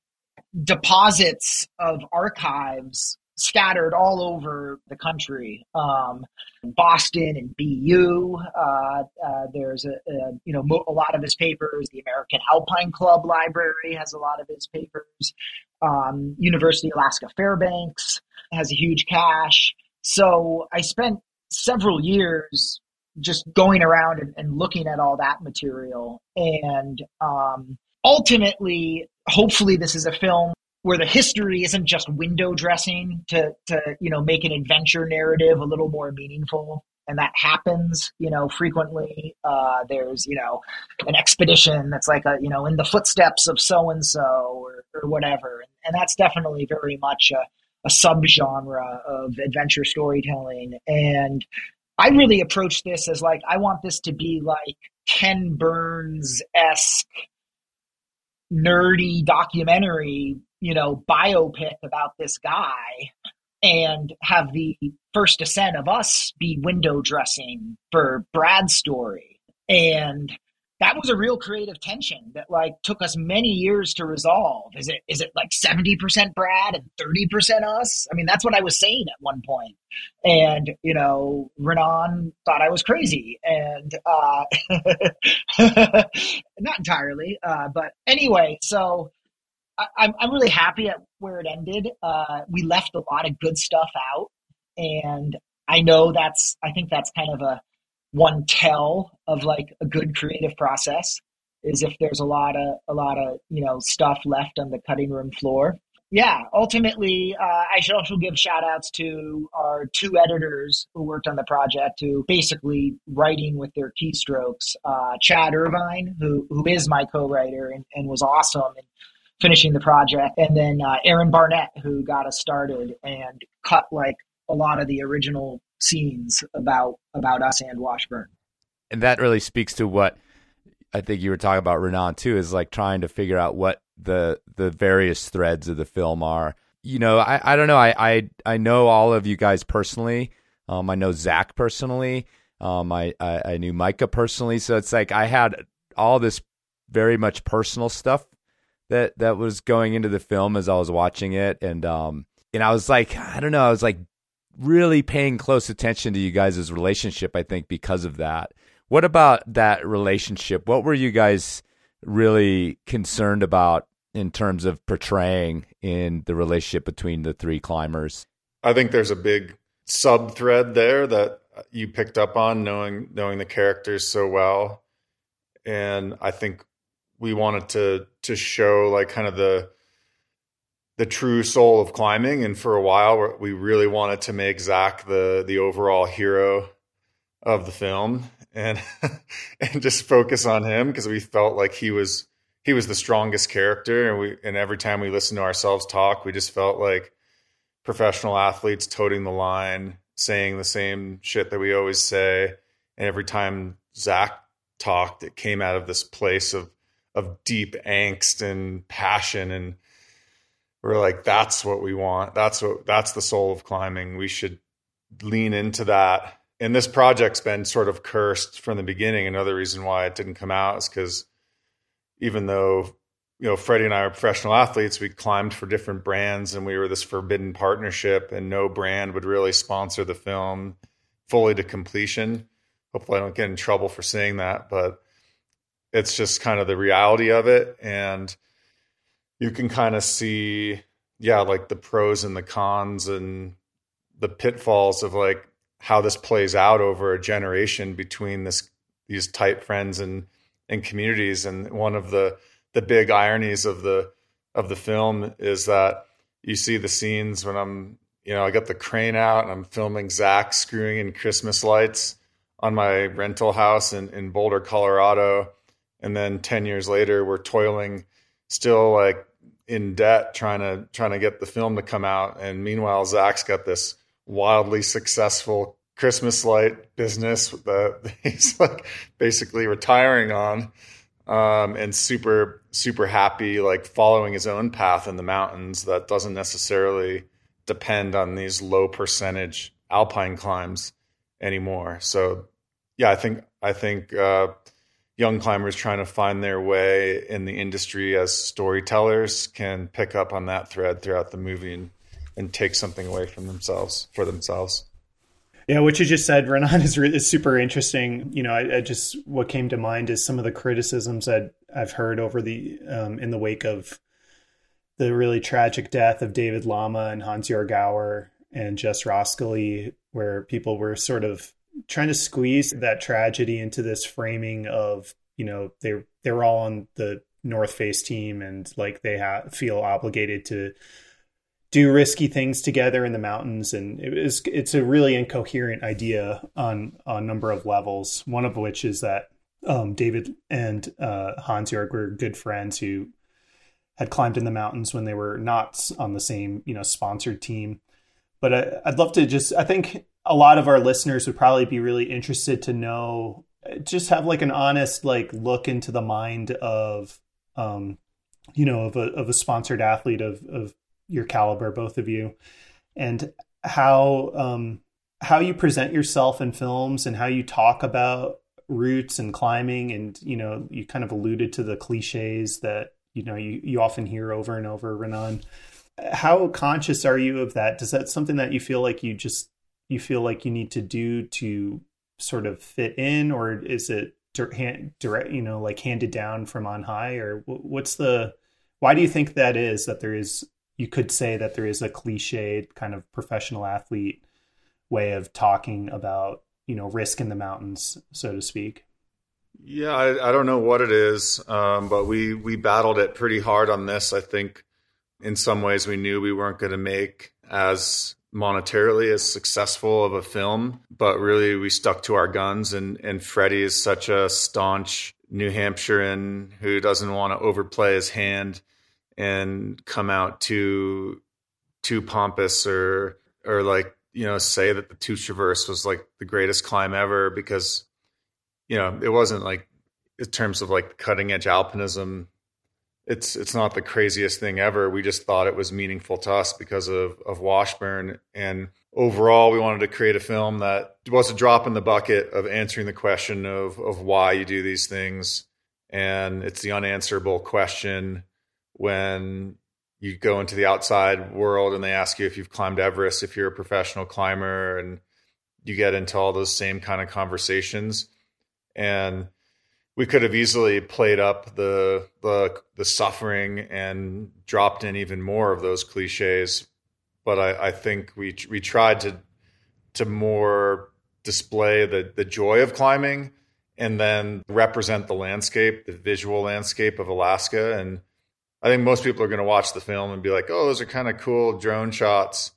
[SPEAKER 4] deposits of archives scattered all over the country. Um, Boston and BU. Uh, uh, there's a, a, you know a lot of his papers. The American Alpine Club Library has a lot of his papers. Um, University of Alaska Fairbanks has a huge cache. So I spent several years just going around and, and looking at all that material and um, ultimately hopefully this is a film where the history isn't just window dressing to to you know make an adventure narrative a little more meaningful. And that happens you know frequently. Uh, there's you know an expedition that's like a you know in the footsteps of so and so or whatever. And, and that's definitely very much a, a subgenre of adventure storytelling. And i really approach this as like i want this to be like ken burns-esque nerdy documentary you know, biopic about this guy and have the first ascent of us be window dressing for Brad's story. And that was a real creative tension that like took us many years to resolve. Is it is it like 70% Brad and 30% us? I mean, that's what I was saying at one point. And, you know, Renan thought I was crazy. And uh [LAUGHS] not entirely. Uh but anyway, so I, I'm really happy at where it ended. Uh, we left a lot of good stuff out, and I know that's. I think that's kind of a one tell of like a good creative process is if there's a lot of a lot of you know stuff left on the cutting room floor. Yeah, ultimately, uh, I should also give shout outs to our two editors who worked on the project, who basically writing with their keystrokes. Uh, Chad Irvine, who who is my co-writer and, and was awesome and finishing the project, and then uh, Aaron Barnett, who got us started and cut like a lot of the original scenes about about us and Washburn.
[SPEAKER 1] And that really speaks to what I think you were talking about, Renan, too, is like trying to figure out what the the various threads of the film are. You know, I, I don't know. I, I I know all of you guys personally. Um, I know Zach personally. Um, I, I I knew Micah personally. So it's like I had all this very much personal stuff that that was going into the film as I was watching it, and um, and I was like, I don't know, I was like really paying close attention to you guys' relationship. I think because of that. What about that relationship? What were you guys really concerned about in terms of portraying in the relationship between the three climbers?
[SPEAKER 5] I think there's a big sub thread there that you picked up on knowing knowing the characters so well. And I think we wanted to to show like kind of the the true soul of climbing. And for a while, we really wanted to make Zach the the overall hero of the film, and [LAUGHS] and just focus on him because we felt like he was he was the strongest character, and we and every time we listened to ourselves talk, we just felt like professional athletes toting the line, saying the same shit that we always say, and every time Zach talked, it came out of this place of of deep angst and passion and we're like that's what we want. That's what that's the soul of climbing. We should lean into that. And this project's been sort of cursed from the beginning. Another reason why it didn't come out is because even though you know freddie and i are professional athletes we climbed for different brands and we were this forbidden partnership and no brand would really sponsor the film fully to completion. Hopefully i don't get in trouble for saying that but it's just kind of the reality of it. And you can kind of see yeah like the pros and the cons and the pitfalls of like how this plays out over a generation between this these tight friends and and communities. And one of the the big ironies of the of the film is that you see the scenes when I'm you know I got the crane out and I'm filming Zach screwing in Christmas lights on my rental house in, in Boulder, Colorado and then 10 years later we're toiling still like in debt trying to trying to get the film to come out. And meanwhile zach's got this wildly successful christmas light business that [LAUGHS] he's like basically retiring on um, and super super happy like following his own path in the mountains that doesn't necessarily depend on these low percentage alpine climbs anymore. So yeah i think i think uh, young climbers trying to find their way in the industry as storytellers can pick up on that thread throughout the movie and, and take something away from themselves for themselves.
[SPEAKER 3] Yeah, what you just said, Renan, [LAUGHS] is, is super interesting. You know, I, I, just what came to mind is some of the criticisms that I've heard over the um, in the wake of the really tragic death of David Lama and Hans Jörg Auer and Jess Roskelley, where people were sort of trying to squeeze that tragedy into this framing of you know they they're all on the North Face team and like they have feel obligated to do risky things together in the mountains. And it is it's a really incoherent idea on, on a number of levels one of which is that um, David and uh, Hans were good friends who had climbed in the mountains when they were not on the same you know sponsored team. But I, I'd love to just I think a lot of our listeners would probably be really interested to know just have like an honest like look into the mind of um you know of a of a sponsored athlete of of your caliber both of you and how um how you present yourself in films and how you talk about routes and climbing and you know you kind of alluded to the cliches that you know you, you often hear over and over renan. How conscious are you of that? Does that something that you feel like you just you feel like you need to do to sort of fit in or is it direct you know like handed down from on high or what's the why do you think that is that there is you could say that there is a cliched kind of professional athlete way of talking about you know risk in the mountains so to speak?
[SPEAKER 5] Yeah i, I don't know what it is um, but we we battled it pretty hard on this. I think in some ways we knew we weren't going to make as monetarily as successful of a film, but really we stuck to our guns. And and Freddie is such a staunch New Hampshirean who doesn't want to overplay his hand and come out too too pompous or or like you know say that the Tooth Traverse was like the greatest climb ever because you know it wasn't like in terms of like cutting edge alpinism it's it's not the craziest thing ever. We just thought it was meaningful to us because of of Washburn. And overall we wanted to create a film that was a drop in the bucket of answering the question of of why you do these things. And it's the unanswerable question when you go into the outside world and they ask you if you've climbed Everest if you're a professional climber and you get into all those same kind of conversations. And we could have easily played up the the the suffering and dropped in even more of those cliches, but I, I think we we tried to to more display the the joy of climbing and then represent the landscape, the visual landscape of Alaska. And I think most people are going to watch the film and be like, "Oh, those are kind of cool drone shots,"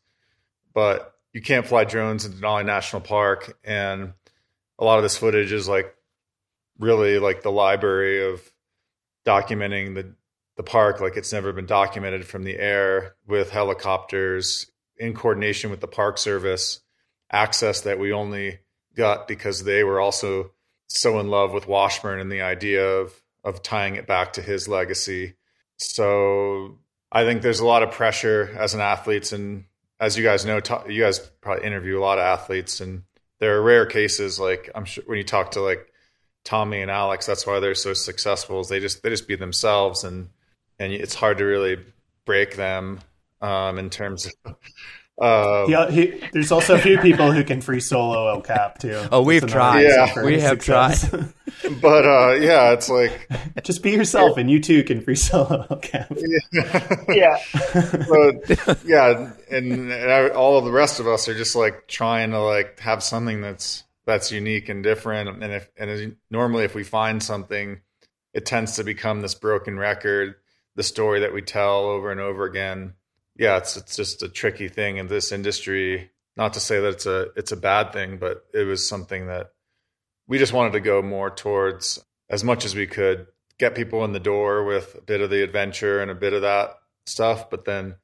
[SPEAKER 5] but you can't fly drones in Denali National Park, and a lot of this footage is like really like the library of documenting the the park like it's never been documented from the air with helicopters in coordination with the park service access that we only got because they were also so in love with Washburn and the idea of of tying it back to his legacy. So I think there's a lot of pressure as an athlete, and as you guys know, you guys probably interview a lot of athletes, and there are rare cases like I'm sure when you talk to like Tommy and Alex, that's why they're so successful. Is they just they just be themselves, and and it's hard to really break them um, in terms of
[SPEAKER 3] uh, yeah, he, there's also a few people who can free solo El Cap too.
[SPEAKER 1] Oh, we've tried. Yeah, we have success. tried. [LAUGHS]
[SPEAKER 5] but uh, yeah, it's like [LAUGHS]
[SPEAKER 3] just be yourself, and you too can free solo El Cap. [LAUGHS]
[SPEAKER 4] Yeah, yeah.
[SPEAKER 5] but yeah, and, and all of the rest of us are just like trying to like have something that's that's unique and different. And if and normally if we find something, it tends to become this broken record, the story that we tell over and over again yeah, it's it's just a tricky thing in this industry. Not to say that it's a it's a bad thing, but it was something that we just wanted to go more towards as much as we could get people in the door with a bit of the adventure and a bit of that stuff, but then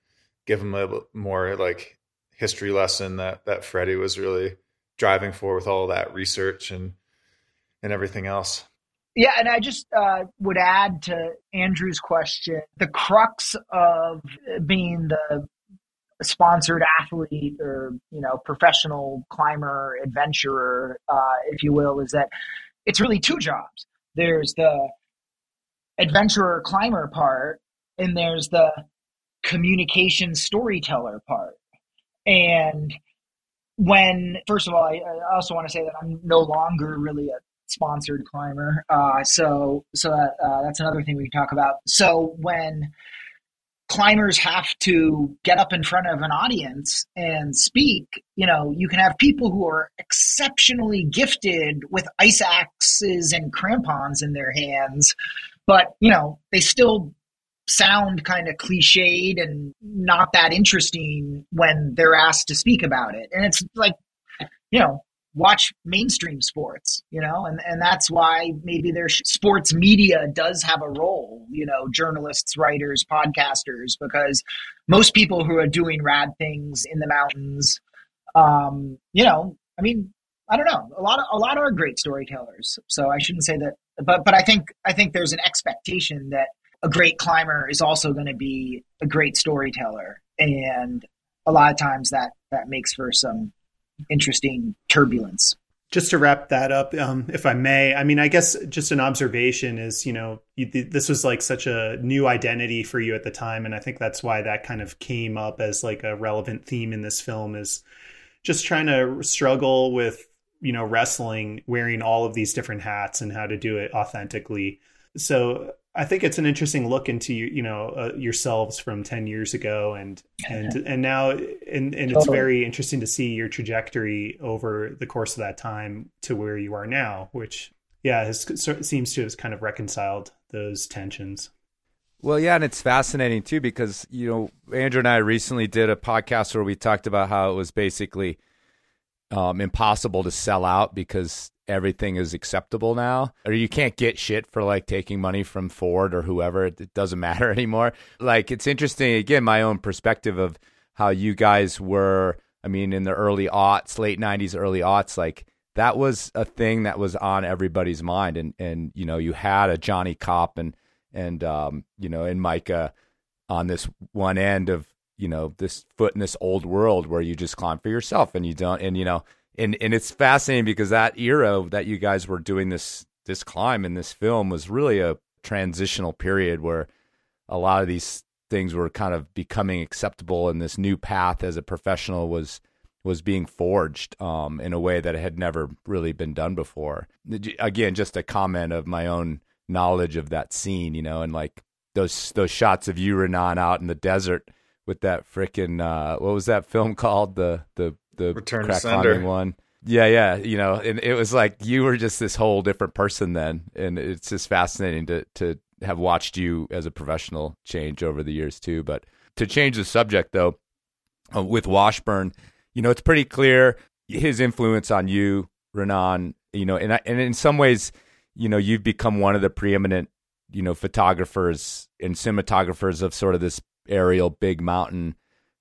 [SPEAKER 5] give them a more like history lesson that that Freddie was really driving for with all that research and and everything else.
[SPEAKER 4] Yeah, and I just uh, would add to Andrew's question the crux of being the sponsored athlete or you know professional climber adventurer uh, if you will is that it's really two jobs there's the adventurer climber part and there's the communication storyteller part and when first of all I, I also want to say that i'm no longer really a sponsored climber. Uh, so so that, uh, that's another thing we can talk about. So when climbers have to get up in front of an audience and speak, you know, you can have people who are exceptionally gifted with ice axes and crampons in their hands, but you know, they still sound kind of cliched and not that interesting when they're asked to speak about it. And it's like, you know, watch mainstream sports, you know, and, and that's why maybe their sports media does have a role, you know, journalists, writers, podcasters, because most people who are doing rad things in the mountains, um, you know, I mean, I don't know, a lot of, a lot are great storytellers. So I shouldn't say that, but, but I think, I think there's an expectation that a great climber is also going to be a great storyteller. And a lot of times that, that makes for some interesting turbulence.
[SPEAKER 3] Just to wrap that up, um, if I may, I mean, I guess just an observation is, you know, you, this was like such a new identity for you at the time, and I think that's why that kind of came up as like a relevant theme in this film is just trying to struggle with, you know, wrestling, wearing all of these different hats and how to do it authentically. So I think it's an interesting look into you know uh, yourselves from ten years ago, and and and now, and and totally. it's very interesting to see your trajectory over the course of that time to where you are now, which yeah, has, seems to have kind of reconciled those tensions.
[SPEAKER 1] Well, yeah, and it's fascinating too because you know Andrew and I recently did a podcast where we talked about how it was basically um, impossible to sell out because everything is acceptable now or you can't get shit for like taking money from Ford or whoever it doesn't [LAUGHS] matter anymore. Like it's interesting again my own perspective of how you guys were I mean in the early aughts late 90s early aughts like that was a thing that was on everybody's mind. And and you know you had a Jonny Copp and and um you know and Micah on this one end of you know this foot in this old world where you just climb for yourself and you don't and you know and and it's fascinating because that era that you guys were doing this this climb in this film was really a transitional period where a lot of these things were kind of becoming acceptable and this new path as a professional was was being forged um, in a way that had never really been done before. Again, just a comment of my own knowledge of that scene, you know, and like those those shots of you, Renan, out in the desert with that freaking uh, what was that film [LAUGHS] called the the the
[SPEAKER 5] Return crack climbing
[SPEAKER 1] one. Yeah, yeah, you know, and it was like you were just this whole different person then, and it's just fascinating to to have watched you as a professional change over the years too. But to change the subject though, uh, with Washburn, you know, it's pretty clear his influence on you, Renan. You know, and and in some ways, you know, you've become one of the preeminent, you know, photographers and cinematographers of sort of this aerial big mountain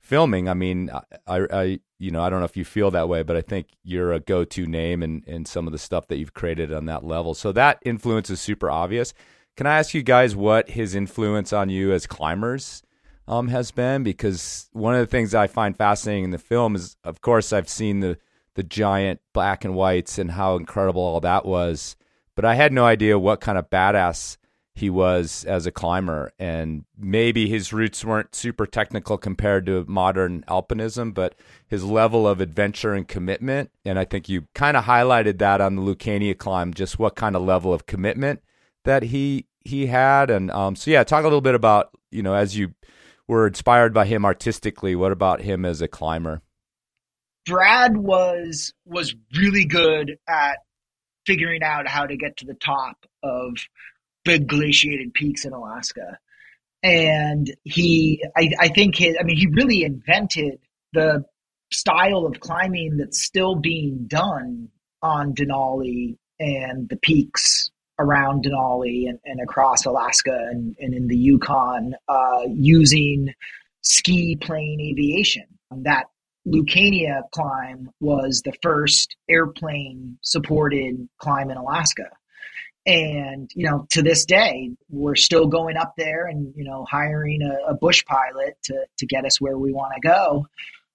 [SPEAKER 1] filming. I mean, I, I, you know, I don't know if you feel that way, but I think you're a go-to name in, in some of the stuff that you've created on that level. So that influence is super obvious. Can I ask you guys what his influence on you as climbers um, has been? Because one of the things I find fascinating in the film is, of course, I've seen the the giant black and whites and how incredible all that was, but I had no idea what kind of badass he was as a climber. And maybe his roots weren't super technical compared to modern alpinism, but his level of adventure and commitment. And I think you kind of highlighted that on the Lucania climb, just what kind of level of commitment that he he had. And um, so, yeah, talk a little bit about, you know, as you were inspired by him artistically, what about him as a climber?
[SPEAKER 4] Brad was was really good at figuring out how to get to the top of big glaciated peaks in Alaska. And he, I, I think, his, I mean, he really invented the style of climbing that's still being done on Denali and the peaks around Denali and, and across Alaska and, and in the Yukon uh, using ski plane aviation. That Lucania climb was the first airplane supported climb in Alaska. And, you know, to this day, we're still going up there and, you know, hiring a, a bush pilot to, to get us where we want to go.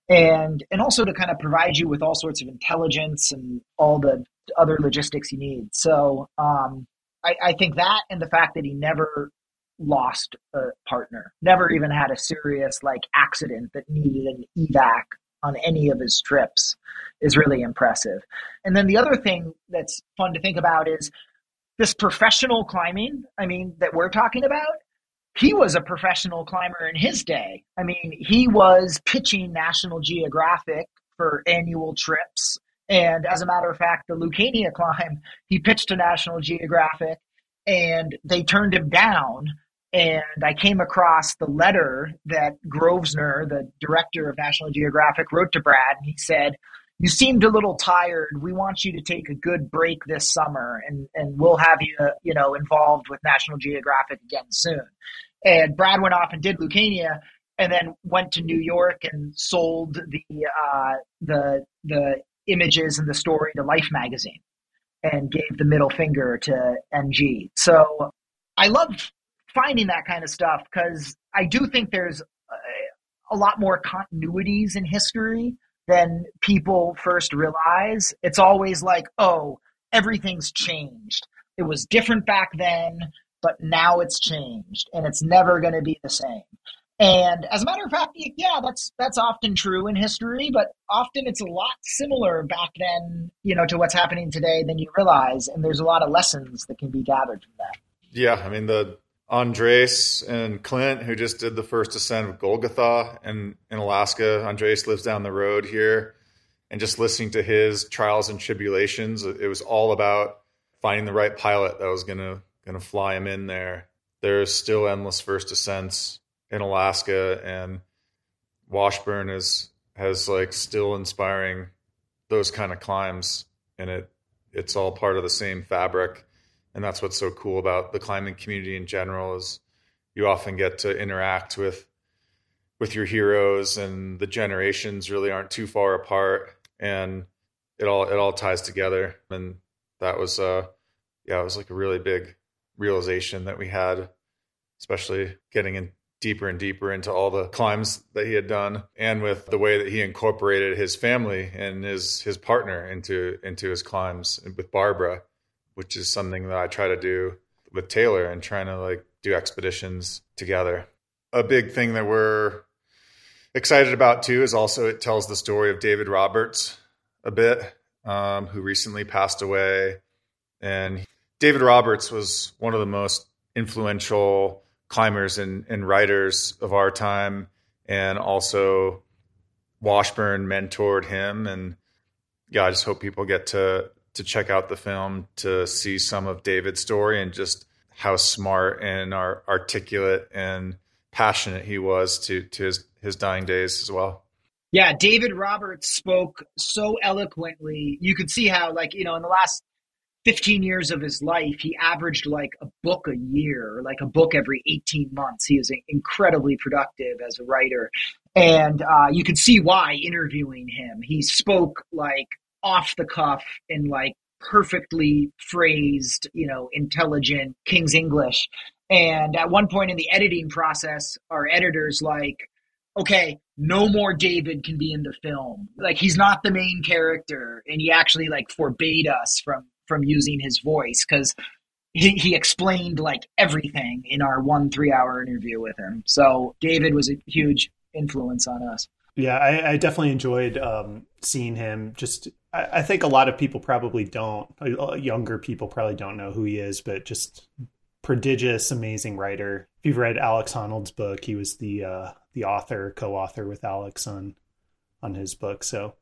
[SPEAKER 4] And, and also to kind of provide you with all sorts of intelligence and all the other logistics you need. So um, I, I think that and the fact that he never lost a partner, never even had a serious like accident that needed an evac on any of his trips is really impressive. And then the other thing that's fun to think about is this professional climbing, I mean, that we're talking about, he was a professional climber in his day. I mean, he was pitching National Geographic for annual trips. And as a matter of fact, the Lucania [LAUGHS] climb, he pitched to National Geographic and they turned him down. And I came across the letter that Grosvenor, the director of National Geographic, wrote to Brad. And he said, you seemed a little tired. We want you to take a good break this summer, and and we'll have you, uh, you know, involved with National Geographic again soon. And Brad went off and did Lucania, and then went to New York and sold the uh, the the images and the story to Life magazine, and gave the middle finger to NG. So I love finding that kind of stuff because I do think there's a, a lot more continuities in history than people first realize. It's always like, oh, everything's changed. It was different back then, but now it's changed and it's never going to be the same. And as a matter of fact, yeah, that's that's often true in history, but often it's a lot similar back then, you know, to what's happening today than you realize. And there's a lot of lessons that can be gathered from that.
[SPEAKER 5] Yeah, I mean the Andres and Clint, who just did the first ascent of Golgotha in, in Alaska. Andres lives down the road here. And just listening to his trials and tribulations, it was all about finding the right pilot that was gonna gonna fly him in there. There's still endless first ascents in Alaska, and Washburn is has like still inspiring those kind of climbs, and it it's all part of the same fabric and that's what's so cool about the climbing community in general is you often get to interact with with your heroes and the generations really aren't too far apart. And it all it all ties together. And that was uh yeah it was like a really big realization that we had especially getting in deeper and deeper into all the climbs that he had done and with the way that he incorporated his family and his his partner into into his climbs with Barbara which is something that I try to do with Taylor and trying to like do expeditions together. A big thing that we're excited about too is also it tells the story of David Roberts a bit, um, who recently passed away. And David Roberts was one of the most influential climbers and, and writers of our time. And also Washburn mentored him. And yeah, I just hope people get to to check out the film to see some of David's story and just how smart and articulate and passionate he was to to his his dying days as well.
[SPEAKER 4] Yeah, David Roberts spoke so eloquently. You could see how, like, you know, in the last 15 years of his life, he averaged like a book a year, like a book every 18 months. He was incredibly productive as a writer. And uh, you could see why interviewing him. He spoke like off the cuff in like perfectly phrased, you know, intelligent King's English. And at one point in the editing process, our editors like, okay, no more David can be in the film. Like he's not the main character, and he actually like forbade us from from using his voice because he, he explained like everything in our one three hour interview with him. So David was a huge influence on us.
[SPEAKER 3] Yeah, I, I definitely enjoyed um, seeing him. Just, I, I, think a lot of people probably don't. Uh, younger people probably don't know who he is, but just prodigious, amazing writer. If you've read Alex Honnold's book, he was the uh, the author, co-author with Alex on on his book. So,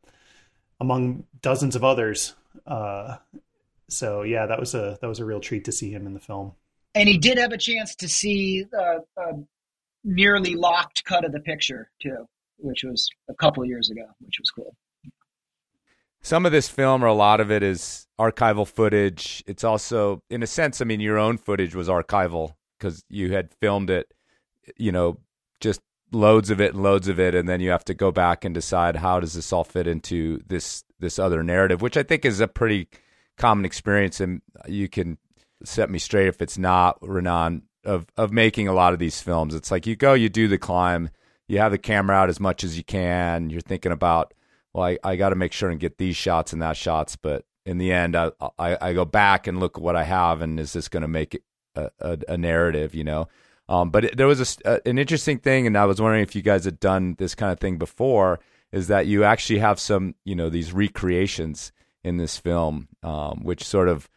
[SPEAKER 3] among dozens of others. Uh, so yeah, that was a that was a real treat to see him in the film.
[SPEAKER 4] And he did have a chance to see a, a nearly locked cut of the picture too, which was a couple years ago, which was cool.
[SPEAKER 6] Some of this film, or a lot of it, is archival footage. It's also, in a sense, I mean, your own footage was archival because you had filmed it, you know, just loads of it and loads of it, and then you have to go back and decide how does this all fit into this this other narrative, which I think is a pretty common experience, and you can set me straight if it's not, Renan, of of making a lot of these films. It's like you go, you do the climb, you have the camera out as much as you can. You're thinking about, well, I, I got to make sure and get these shots and that shots, but in the end, I, I, I go back and look at what I have, and is this going to make a, a, a, narrative? You know. Um, but it, there was a, an interesting thing, and I was wondering if you guys had done this kind of thing before. Is that you actually have some, you know, these recreations in this film, um, which sort of,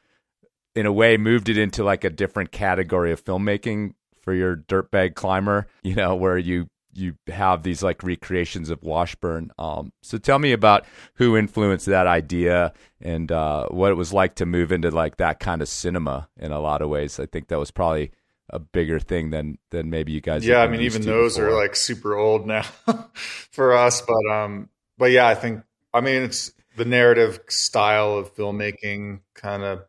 [SPEAKER 6] in a way, moved it into like a different category of filmmaking for your dirtbag climber. You know, where you you have these like recreations of Washburn. Um, so tell me about who influenced that idea and uh, what it was like to move into like that kind of cinema in a lot of ways. I think that was probably a bigger thing than than maybe you guys.
[SPEAKER 5] Yeah, I mean, even those before. are like super old now [LAUGHS] for us, but um, but yeah, I think I mean it's the narrative style of filmmaking kind of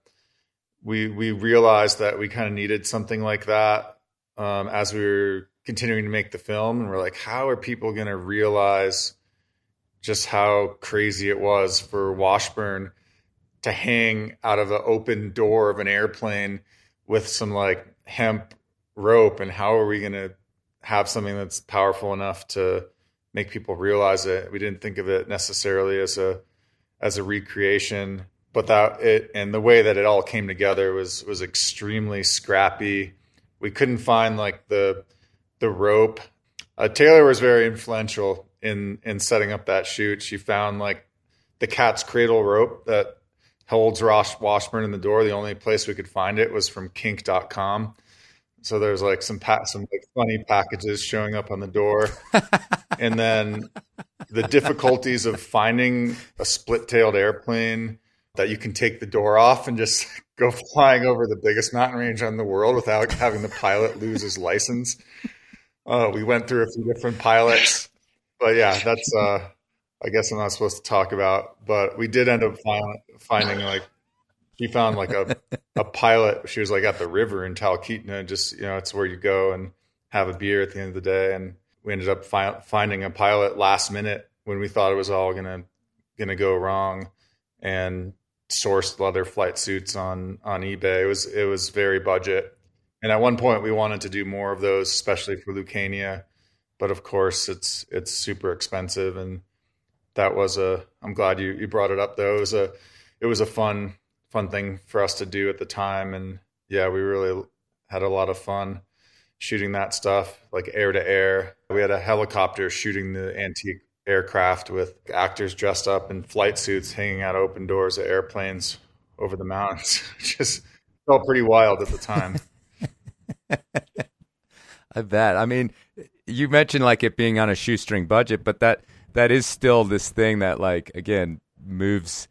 [SPEAKER 5] we we realized that we kind of needed something like that um, as we were continuing to make the film and we're like how are people going to realize just how crazy it was for washburn to hang out of the open door of an airplane with some like hemp rope and how are we going to have something that's powerful enough to make people realize it we didn't think of it necessarily as a as a recreation. But that it and the way that it all came together was was extremely scrappy. We couldn't find like the the rope. Uh, Taylor was very influential in in setting up that shoot. She found like the cat's cradle rope that holds Ross Washburn in the door. The only place we could find it was from kink.com. So there's like some pa- some like funny packages showing up on the door, [LAUGHS] and then the difficulties of finding a split-tailed airplane that you can take the door off and just [LAUGHS] go flying over the biggest mountain range in the world without having the pilot lose his license. Uh, we went through a few different pilots, but yeah, that's uh, I guess I'm not supposed to talk about. But we did end up find, finding like she found like a, a pilot. She was like at the river in Talkeetna, just, you know, it's where you go and have a beer at the end of the day. And we ended up fi- finding a pilot last minute when we thought it was all going to go wrong and sourced leather flight suits on, on eBay. It was, it was very budget. And at one point we wanted to do more of those, especially for Lucania. But of course it's, it's super expensive. And that was a, I'm glad you, you brought it up though. It was a, it was a fun, fun thing for us to do at the time. And yeah, we really had a lot of fun shooting that stuff, like air to air. We had a helicopter shooting the antique aircraft with actors dressed up in flight suits hanging out open doors of airplanes over the mountains. [LAUGHS] Just felt pretty wild at the time. [LAUGHS]
[SPEAKER 6] I bet. I mean, you mentioned like it being on a shoestring budget, but that that is still this thing that like again moves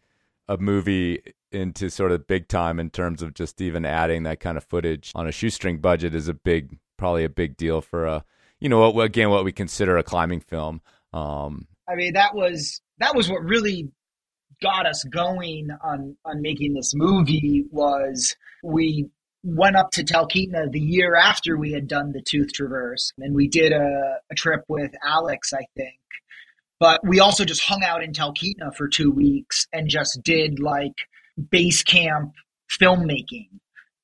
[SPEAKER 6] a movie
[SPEAKER 1] into sort of big time in terms of just even adding that kind of footage on a shoestring budget is a big, probably a big deal for a, you know, what, again, what we consider a climbing film. Um,
[SPEAKER 4] I mean, that was that was what really got us going on on making this movie was we went up to Talkeetna the year after we had done the Tooth Traverse, and we did a, a trip with Alex, I think. But we also just hung out in Talkeetna for two weeks and just did like base camp filmmaking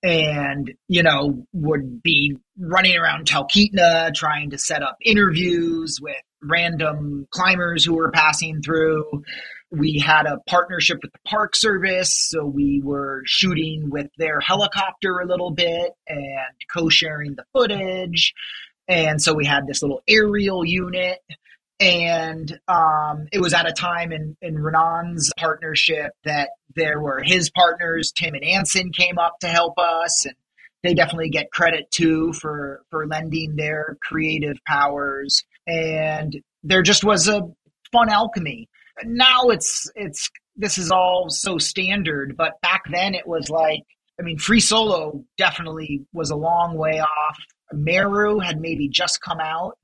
[SPEAKER 4] and you know would be running around Talkeetna trying to set up interviews with random climbers who were passing through we had a partnership with the Park Service, so we were shooting with their helicopter a little bit and co sharing the footage. And so we had this little aerial unit. And um, it was at a time in, in Renan's partnership that there were his partners, Tim and Anson, came up to help us. And they definitely get credit too for, for lending their creative powers. And there just was a fun alchemy now it's it's this is all so standard, but back then it was like I mean, Free Solo definitely was a long way off. Meru had maybe just come out,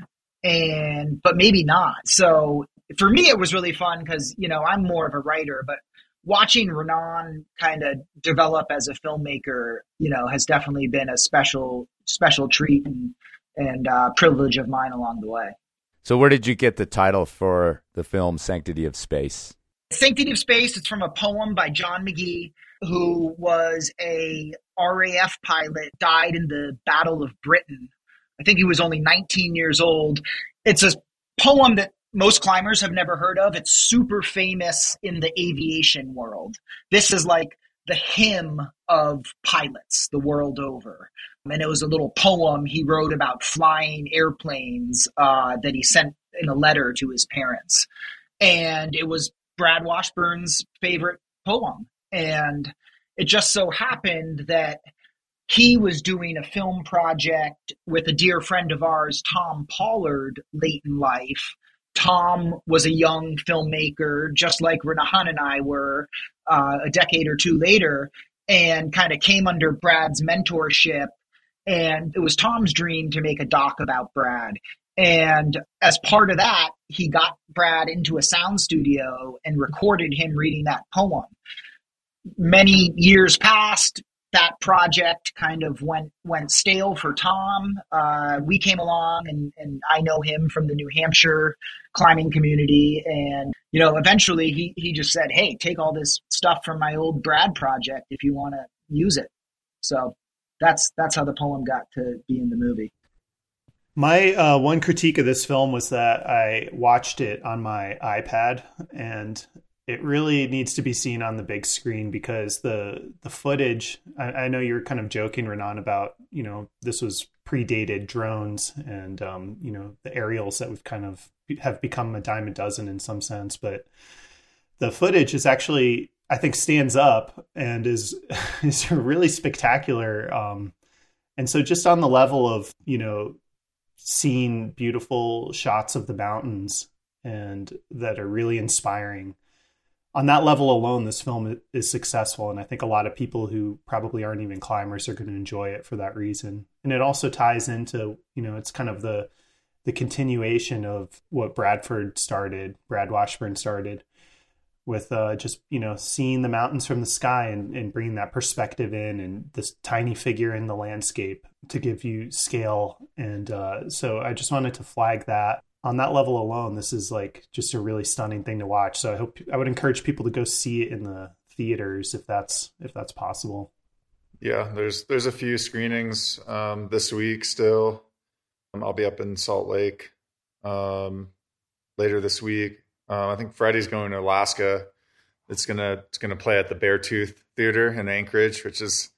[SPEAKER 4] and but maybe not. So for me, it was really fun because you know I'm more of a writer, but watching Renan kind of develop as a filmmaker, you know, has definitely been a special special treat and and uh, privilege of mine along the way.
[SPEAKER 1] So, where did you get the title for the film Sanctity of Space?
[SPEAKER 4] Sanctity of Space, it's from a poem by John Magee, who was a RAF pilot, died in the Battle of Britain. I think he was only 19 years old. It's a poem that most climbers have never heard of. It's super famous in the aviation world. This is like the hymn of pilots the world over. And it was a little poem he wrote about flying airplanes uh, that he sent in a letter to his parents. And it was Brad Washburn's favorite poem. And it just so happened that he was doing a film project with a dear friend of ours, Tom Pollard, late in life. Tom was a young filmmaker, just like Renan and I were uh, a decade or two later, and kind of came under Brad's mentorship. And it was Tom's dream to make a doc about Brad. And as part of that, he got Brad into a sound studio and recorded him reading that poem. Many years passed, that project kind of went went stale for Tom. Uh, we came along, and, and I know him from the New Hampshire climbing community, and you know, eventually he he just said, "Hey, take all this stuff from my old Brad project if you want to use it." So that's that's how the poem got to be in the movie.
[SPEAKER 3] My uh, one critique of this film was that I watched it on my iPad, and it really needs to be seen on the big screen because the the footage. I, I know you're kind of joking, Renan, about you know this was predated drones and um, you know the aerials that we've kind of have become a dime a dozen in some sense, but the footage is actually I think stands up and is [LAUGHS] is really spectacular. Um, and so just on the level of you know seeing beautiful shots of the mountains and that are really inspiring on that level alone, this film is successful, and I think a lot of people who probably aren't even climbers are going to enjoy it for that reason. And it also ties into, you know, it's kind of the the continuation of what Bradford started, Brad Washburn started, with uh, just you know seeing the mountains from the sky and, and bringing that perspective in, and this tiny figure in the landscape to give you scale. And uh, so I just wanted to flag that on that level alone, this is like just a really stunning thing to watch. So I hope I would encourage people to go see it in the theaters if that's if that's possible.
[SPEAKER 5] Yeah, there's there's a few screenings um, this week still. Um, I'll be up in Salt Lake um, later this week. Um, I think Friday's going to Alaska. It's gonna it's gonna play at the Beartooth Theater in Anchorage, which is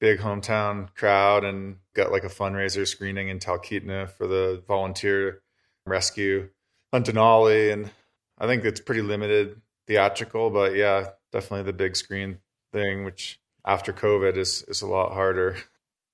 [SPEAKER 5] big hometown crowd, and got like a fundraiser screening in Talkeetna for the volunteer rescue on Denali, and I think it's pretty limited theatrical, but yeah, definitely the big screen thing, which after COVID is is a lot harder.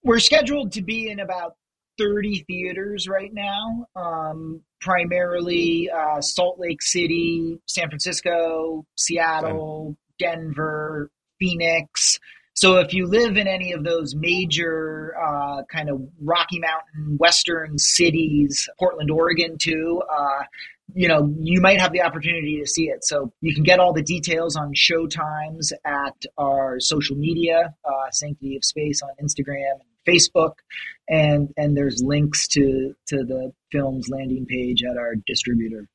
[SPEAKER 4] We're scheduled to be in about 30 theaters right now, um, primarily uh, Salt Lake City, San Francisco, Seattle, Denver, Phoenix. So if you live in any of those major uh, kind of Rocky Mountain Western cities, Portland, Oregon, too, uh, you know, you might have the opportunity to see it. So you can get all the details on show times at our social media, uh, Sanctity of Space on Instagram and Facebook, and and there's links to to the film's landing page at our distributor.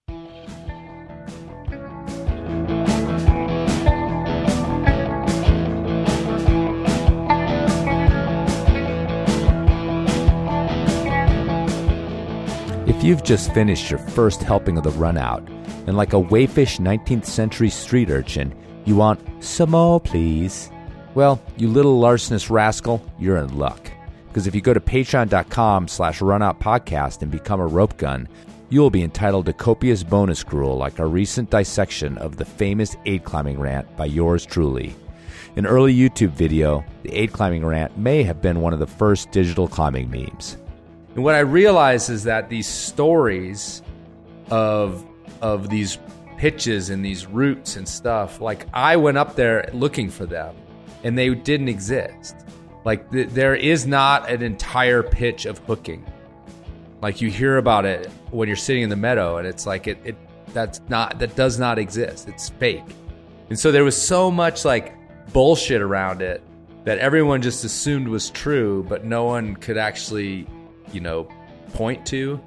[SPEAKER 1] If you've just finished your first helping of the run out, and like a waifish 19th century street urchin, you want some more, please. Well, you little larcenous rascal, you're in luck. Because if you go to patreon.com slash runoutpodcast and become a rope gun, you will be entitled to copious bonus gruel like our recent dissection of the famous aid climbing rant by yours truly. An early YouTube video, the aid climbing rant may have been one of the first digital climbing memes. And what I realize is that these stories of of these pitches and these routes and stuff, like I went up there looking for them, and they didn't exist. Like th- there is not an entire pitch of hooking. Like you hear about it when you're sitting in the meadow, and it's like it, it that's not that does not exist. It's fake. And so there was so much like bullshit around it that everyone just assumed was true, but no one could actually you know, point to.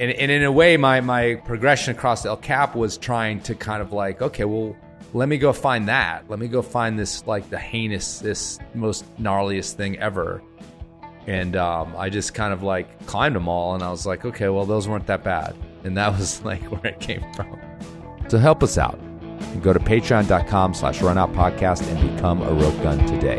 [SPEAKER 1] And, and in a way, my, my progression across El Cap was trying to kind of like, okay, well, let me go find that. Let me go find this, like the heinous, this most gnarliest thing ever. And um, I just kind of like climbed them all, and I was like, okay, well, those weren't that bad. And that [LAUGHS] was like where it came from. So help us out and go to patreon.com slash runout podcast and become a rope gun today.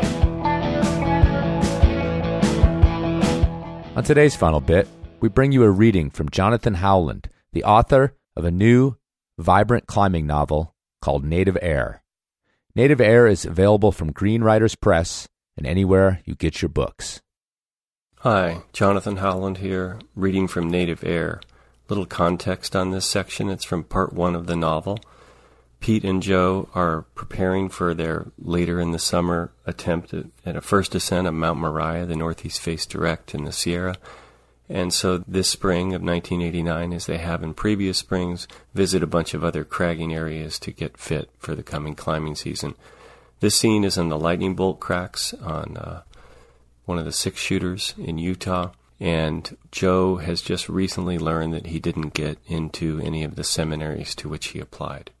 [SPEAKER 1] On today's final bit, we bring you a reading from Jonathan Howland, the author of a new, vibrant climbing novel called Native Air. Native Air is available from Green Writers Press and anywhere you get your books.
[SPEAKER 7] Hi, Jonathan Howland here, reading from Native Air. Little context on this section it's from part one of the novel. Pete and Joe are preparing for their later in the summer attempt at, at, a first ascent of Mount Moriah, the northeast face direct in the Sierra. And so this spring of 1989, as they have in previous springs, visit a bunch of other cragging areas to get fit for the coming climbing season. This scene is in the lightning bolt cracks on uh, one of the six shooters in Utah. And Joe has just recently learned that he didn't get into any of the seminaries to which he applied.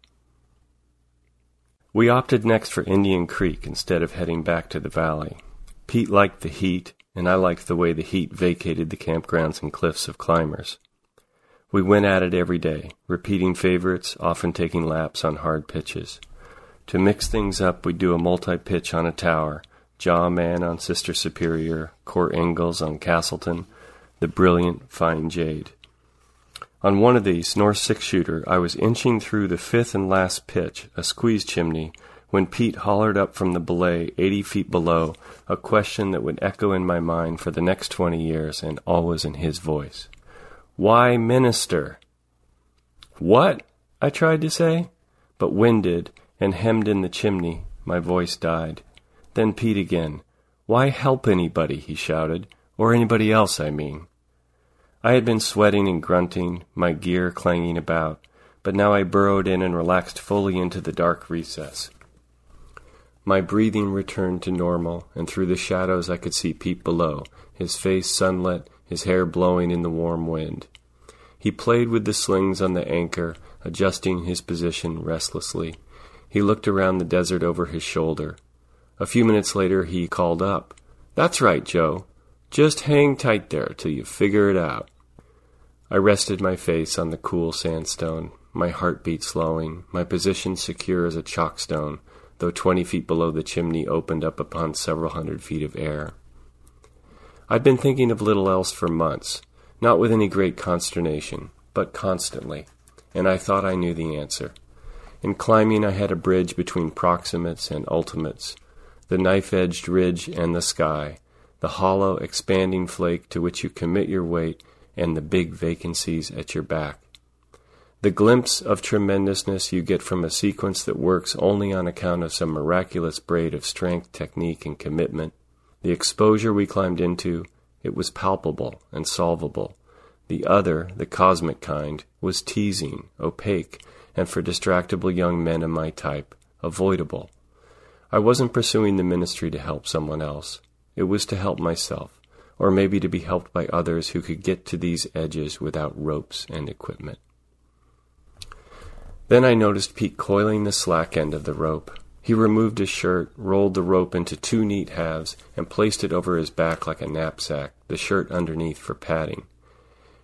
[SPEAKER 7] We opted next for Indian Creek instead of heading back to the valley. Pete liked the heat, and I liked the way the heat vacated the campgrounds and cliffs of climbers. We went at it every day, repeating favorites, often taking laps on hard pitches. To mix things up, we'd do a multi pitch on a tower, Jah Man on Sister Superior, Kor-Ingalls on Castleton, the brilliant Fine Jade. On one of these, North Six Shooter, I was inching through the fifth and last pitch, a squeeze chimney, when Pete hollered up from the belay eighty feet below a question that would echo in my mind for the next twenty years, and always in his voice. Why minister? What? I tried to say, but winded and hemmed in the chimney, my voice died. Then Pete again. Why help anybody? he shouted. Or anybody else, I mean. I had been sweating and grunting, my gear clanging about, but now I burrowed in and relaxed fully into the dark recess. My breathing returned to normal, and through the shadows I could see Pete below, his face sunlit, his hair blowing in the warm wind. He played with the slings on the anchor, adjusting his position restlessly. He looked around the desert over his shoulder. A few minutes later he called up. That's right, Joe. Just hang tight there till you figure it out. I rested my face on the cool sandstone, my heartbeat slowing, my position secure as a chalkstone, though twenty feet below the chimney opened up upon several hundred feet of air. I'd been thinking of little else for months, not with any great consternation, but constantly, and I thought I knew the answer. In climbing, I had a bridge between proximates and ultimates, the knife edged ridge and the sky, the hollow, expanding flake to which you commit your weight and the big vacancies at your back. The glimpse of tremendousness you get from a sequence that works only on account of some miraculous braid of strength, technique, and commitment. The exposure we climbed into, it was palpable and solvable. The other, the cosmic kind, was teasing, opaque, and for distractible young men of my type, avoidable. I wasn't pursuing the ministry to help someone else. It was to help myself, or maybe to be helped by others who could get to these edges without ropes and equipment. Then I noticed Pete coiling the slack end of the rope. He removed his shirt, rolled the rope into two neat halves, and placed it over his back like a knapsack, the shirt underneath for padding.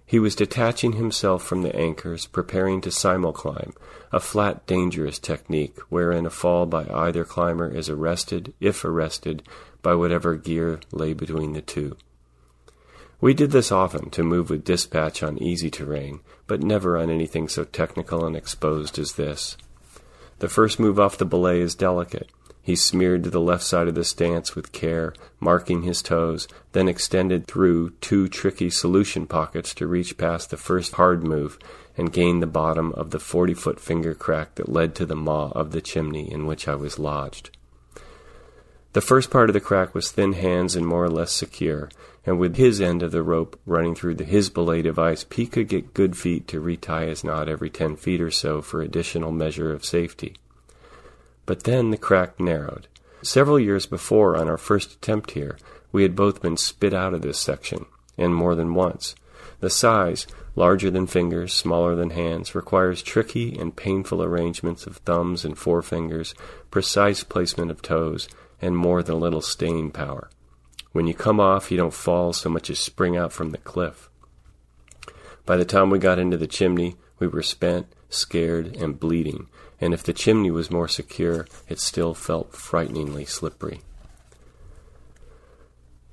[SPEAKER 7] He was detaching himself from the anchors, preparing to simulclimb, a flat, dangerous technique wherein a fall by either climber is arrested, if arrested, by whatever gear lay between the two. We did this often to move with dispatch on easy terrain, but never on anything so technical and exposed as this. The first move off the belay is delicate. He smeared to the left side of the stance with care, marking his toes, then extended through two tricky solution pockets to reach past the first hard move and gain the bottom of the forty foot finger crack that led to the maw of the chimney in which I was lodged. The first part of the crack was thin hands and more or less secure, and with his end of the rope running through the, his belay device, Pete could get good feet to retie his knot every ten feet or so for additional measure of safety. But then the crack narrowed. Several years before, on our first attempt here, we had both been spit out of this section, and more than once. The size, larger than fingers, smaller than hands, requires tricky and painful arrangements of thumbs and forefingers, precise placement of toes, and more than a little staying power. When you come off, you don't fall so much as spring out from the cliff. By the time we got into the chimney, we were spent, scared, and bleeding, and if the chimney was more secure, it still felt frighteningly slippery.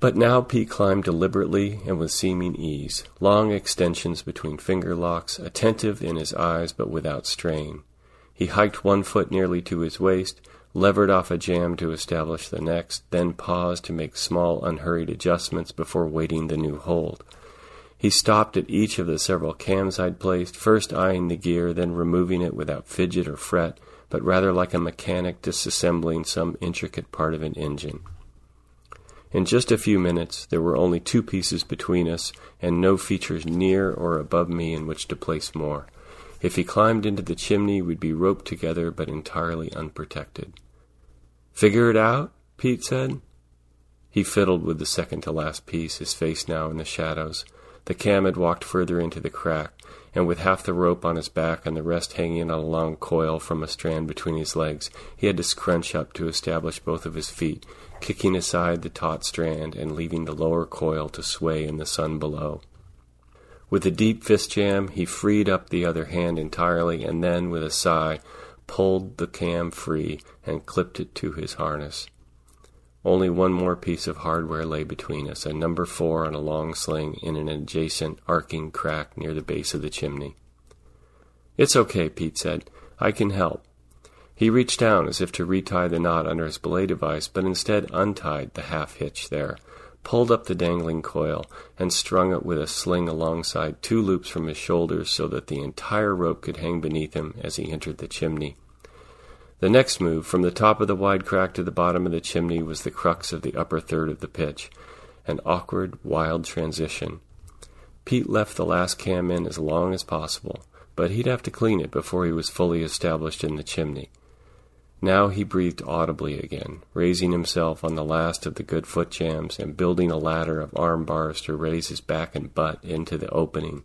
[SPEAKER 7] But now Pete climbed deliberately and with seeming ease, long extensions between finger locks, attentive in his eyes but without strain. He hiked one foot nearly to his waist, levered off a jamb to establish the next, then paused to make small, unhurried adjustments before weighting the new hold. He stopped at each of the several cams I'd placed, first eyeing the gear, then removing it without fidget or fret, but rather like a mechanic disassembling some intricate part of an engine. In just a few minutes, there were only two pieces between us, and no features near or above me in which to place more. If he climbed into the chimney, we'd be roped together but entirely unprotected. Figure it out? Pete said. He fiddled with the second to last piece, his face now in the shadows. The cam had walked further into the crack, and with half the rope on his back and the rest hanging on a long coil from a strand between his legs, he had to scrunch up to establish both of his feet, kicking aside the taut strand and leaving the lower coil to sway in the sun below. With a deep fist jam, he freed up the other hand entirely, and then, with a sigh, pulled the cam free and clipped it to his harness. Only one more piece of hardware lay between us, a number four on a long sling in an adjacent arcing crack near the base of the chimney. It's okay, Pete said. I can help. He reached down as if to retie the knot under his belay device, but instead untied the half hitch there, pulled up the dangling coil, and strung it with a sling alongside two loops from his shoulders so that the entire rope could hang beneath him as he entered the chimney. The next move, from the top of the wide crack to the bottom of the chimney, was the crux of the upper third of the pitch, an awkward, wild transition. Pete left the last cam in as long as possible, but he'd have to clean it before he was fully established in the chimney. Now he breathed audibly again, raising himself on the last of the good foot jams and building a ladder of arm bars to raise his back and butt into the opening.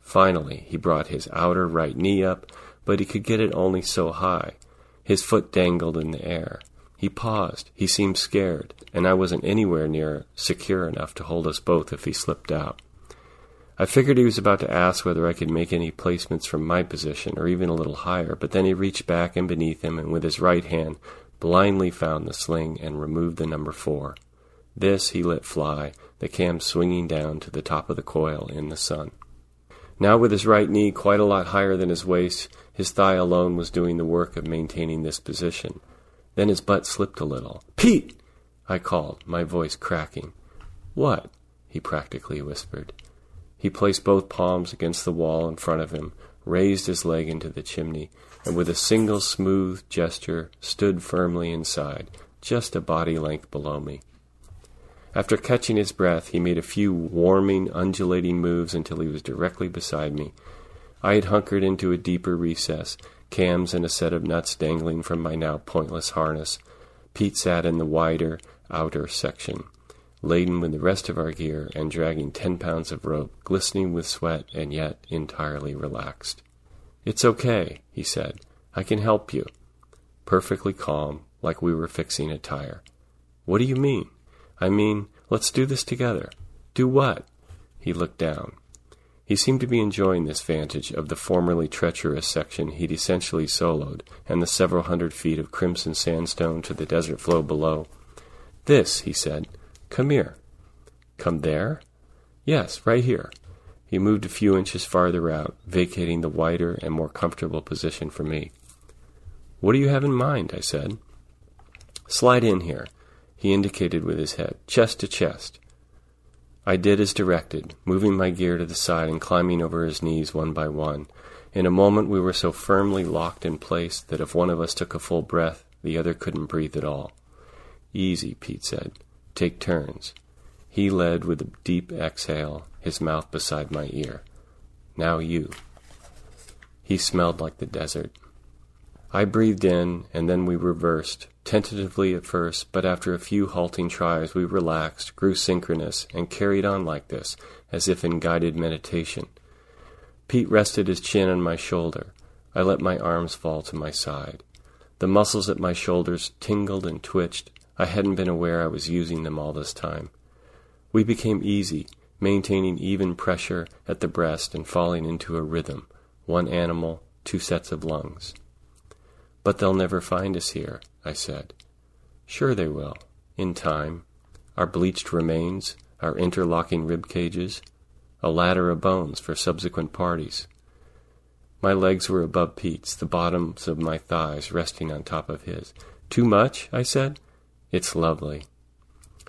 [SPEAKER 7] Finally, he brought his outer right knee up, but he could get it only so high. His foot dangled in the air. He paused. He seemed scared, and I wasn't anywhere near secure enough to hold us both if he slipped out. I figured he was about to ask whether I could make any placements from my position, or even a little higher, but then he reached back and beneath him, and with his right hand blindly found the sling and removed the number four. This he let fly, the cam swinging down to the top of the coil in the sun. Now, with his right knee quite a lot higher than his waist, his thigh alone was doing the work of maintaining this position. Then his butt slipped a little. Pete! I called, my voice cracking. What? he practically whispered. He placed both palms against the wall in front of him, raised his leg into the chimney, and with a single smooth gesture stood firmly inside, just a body length below me. After catching his breath, he made a few warming, undulating moves until he was directly beside me. I had hunkered into a deeper recess, cams and a set of nuts dangling from my now pointless harness. Pete sat in the wider, outer section, laden with the rest of our gear and dragging ten pounds of rope, glistening with sweat and yet entirely relaxed. It's okay, he said. I can help you. Perfectly calm, like we were fixing a tire. What do you mean? I mean, let's do this together. Do what? He looked down. He seemed to be enjoying this vantage of the formerly treacherous section he'd essentially soloed, and the several hundred feet of crimson sandstone to the desert flow below. This, he said. Come here. Come there? Yes, right here. He moved a few inches farther out, vacating the wider and more comfortable position for me. What do you have in mind? I said. Slide in here. He indicated with his head, chest to chest. I did as directed, moving my gear to the side and climbing over his knees one by one. In a moment we were so firmly locked in place that if one of us took a full breath, the other couldn't breathe at all. Easy, Pete said. Take turns. He led with a deep exhale, his mouth beside my ear. Now you. He smelled like the desert. I breathed in, and then we reversed, tentatively at first, but after a few halting tries we relaxed, grew synchronous, and carried on like this, as if in guided meditation. Pete rested his chin on my shoulder. I let my arms fall to my side. The muscles at my shoulders tingled and twitched. I hadn't been aware I was using them all this time. We became easy, maintaining even pressure at the breast and falling into a rhythm one animal, two sets of lungs. But they'll never find us here, I said. Sure they will, in time. Our bleached remains, our interlocking rib cages, a ladder of bones for subsequent parties. My legs were above Pete's, the bottoms of my thighs resting on top of his. Too much? I said. It's lovely.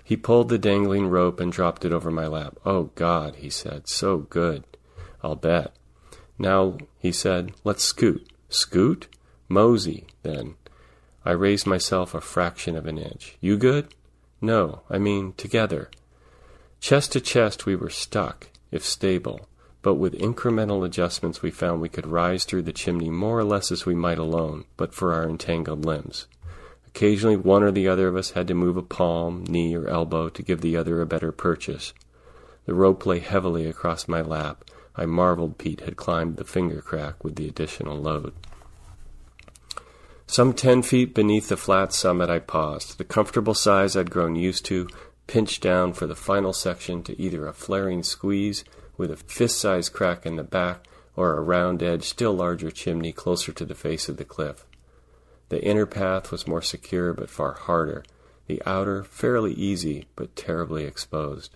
[SPEAKER 7] He pulled the dangling rope and dropped it over my lap. Oh, God, he said. So good. I'll bet. Now, he said, let's scoot. Scoot? Mosey, then. I raised myself a fraction of an inch. You good? No, I mean together. Chest to chest we were stuck, if stable, but with incremental adjustments we found we could rise through the chimney more or less as we might alone, but for our entangled limbs. Occasionally one or the other of us had to move a palm, knee, or elbow to give the other a better purchase. The rope lay heavily across my lap. I marveled Pete had climbed the finger crack with the additional load. Some ten feet beneath the flat summit, I paused. The comfortable size I'd grown used to pinched down for the final section to either a flaring squeeze with a fist sized crack in the back or a round edged, still larger chimney closer to the face of the cliff. The inner path was more secure but far harder, the outer fairly easy but terribly exposed.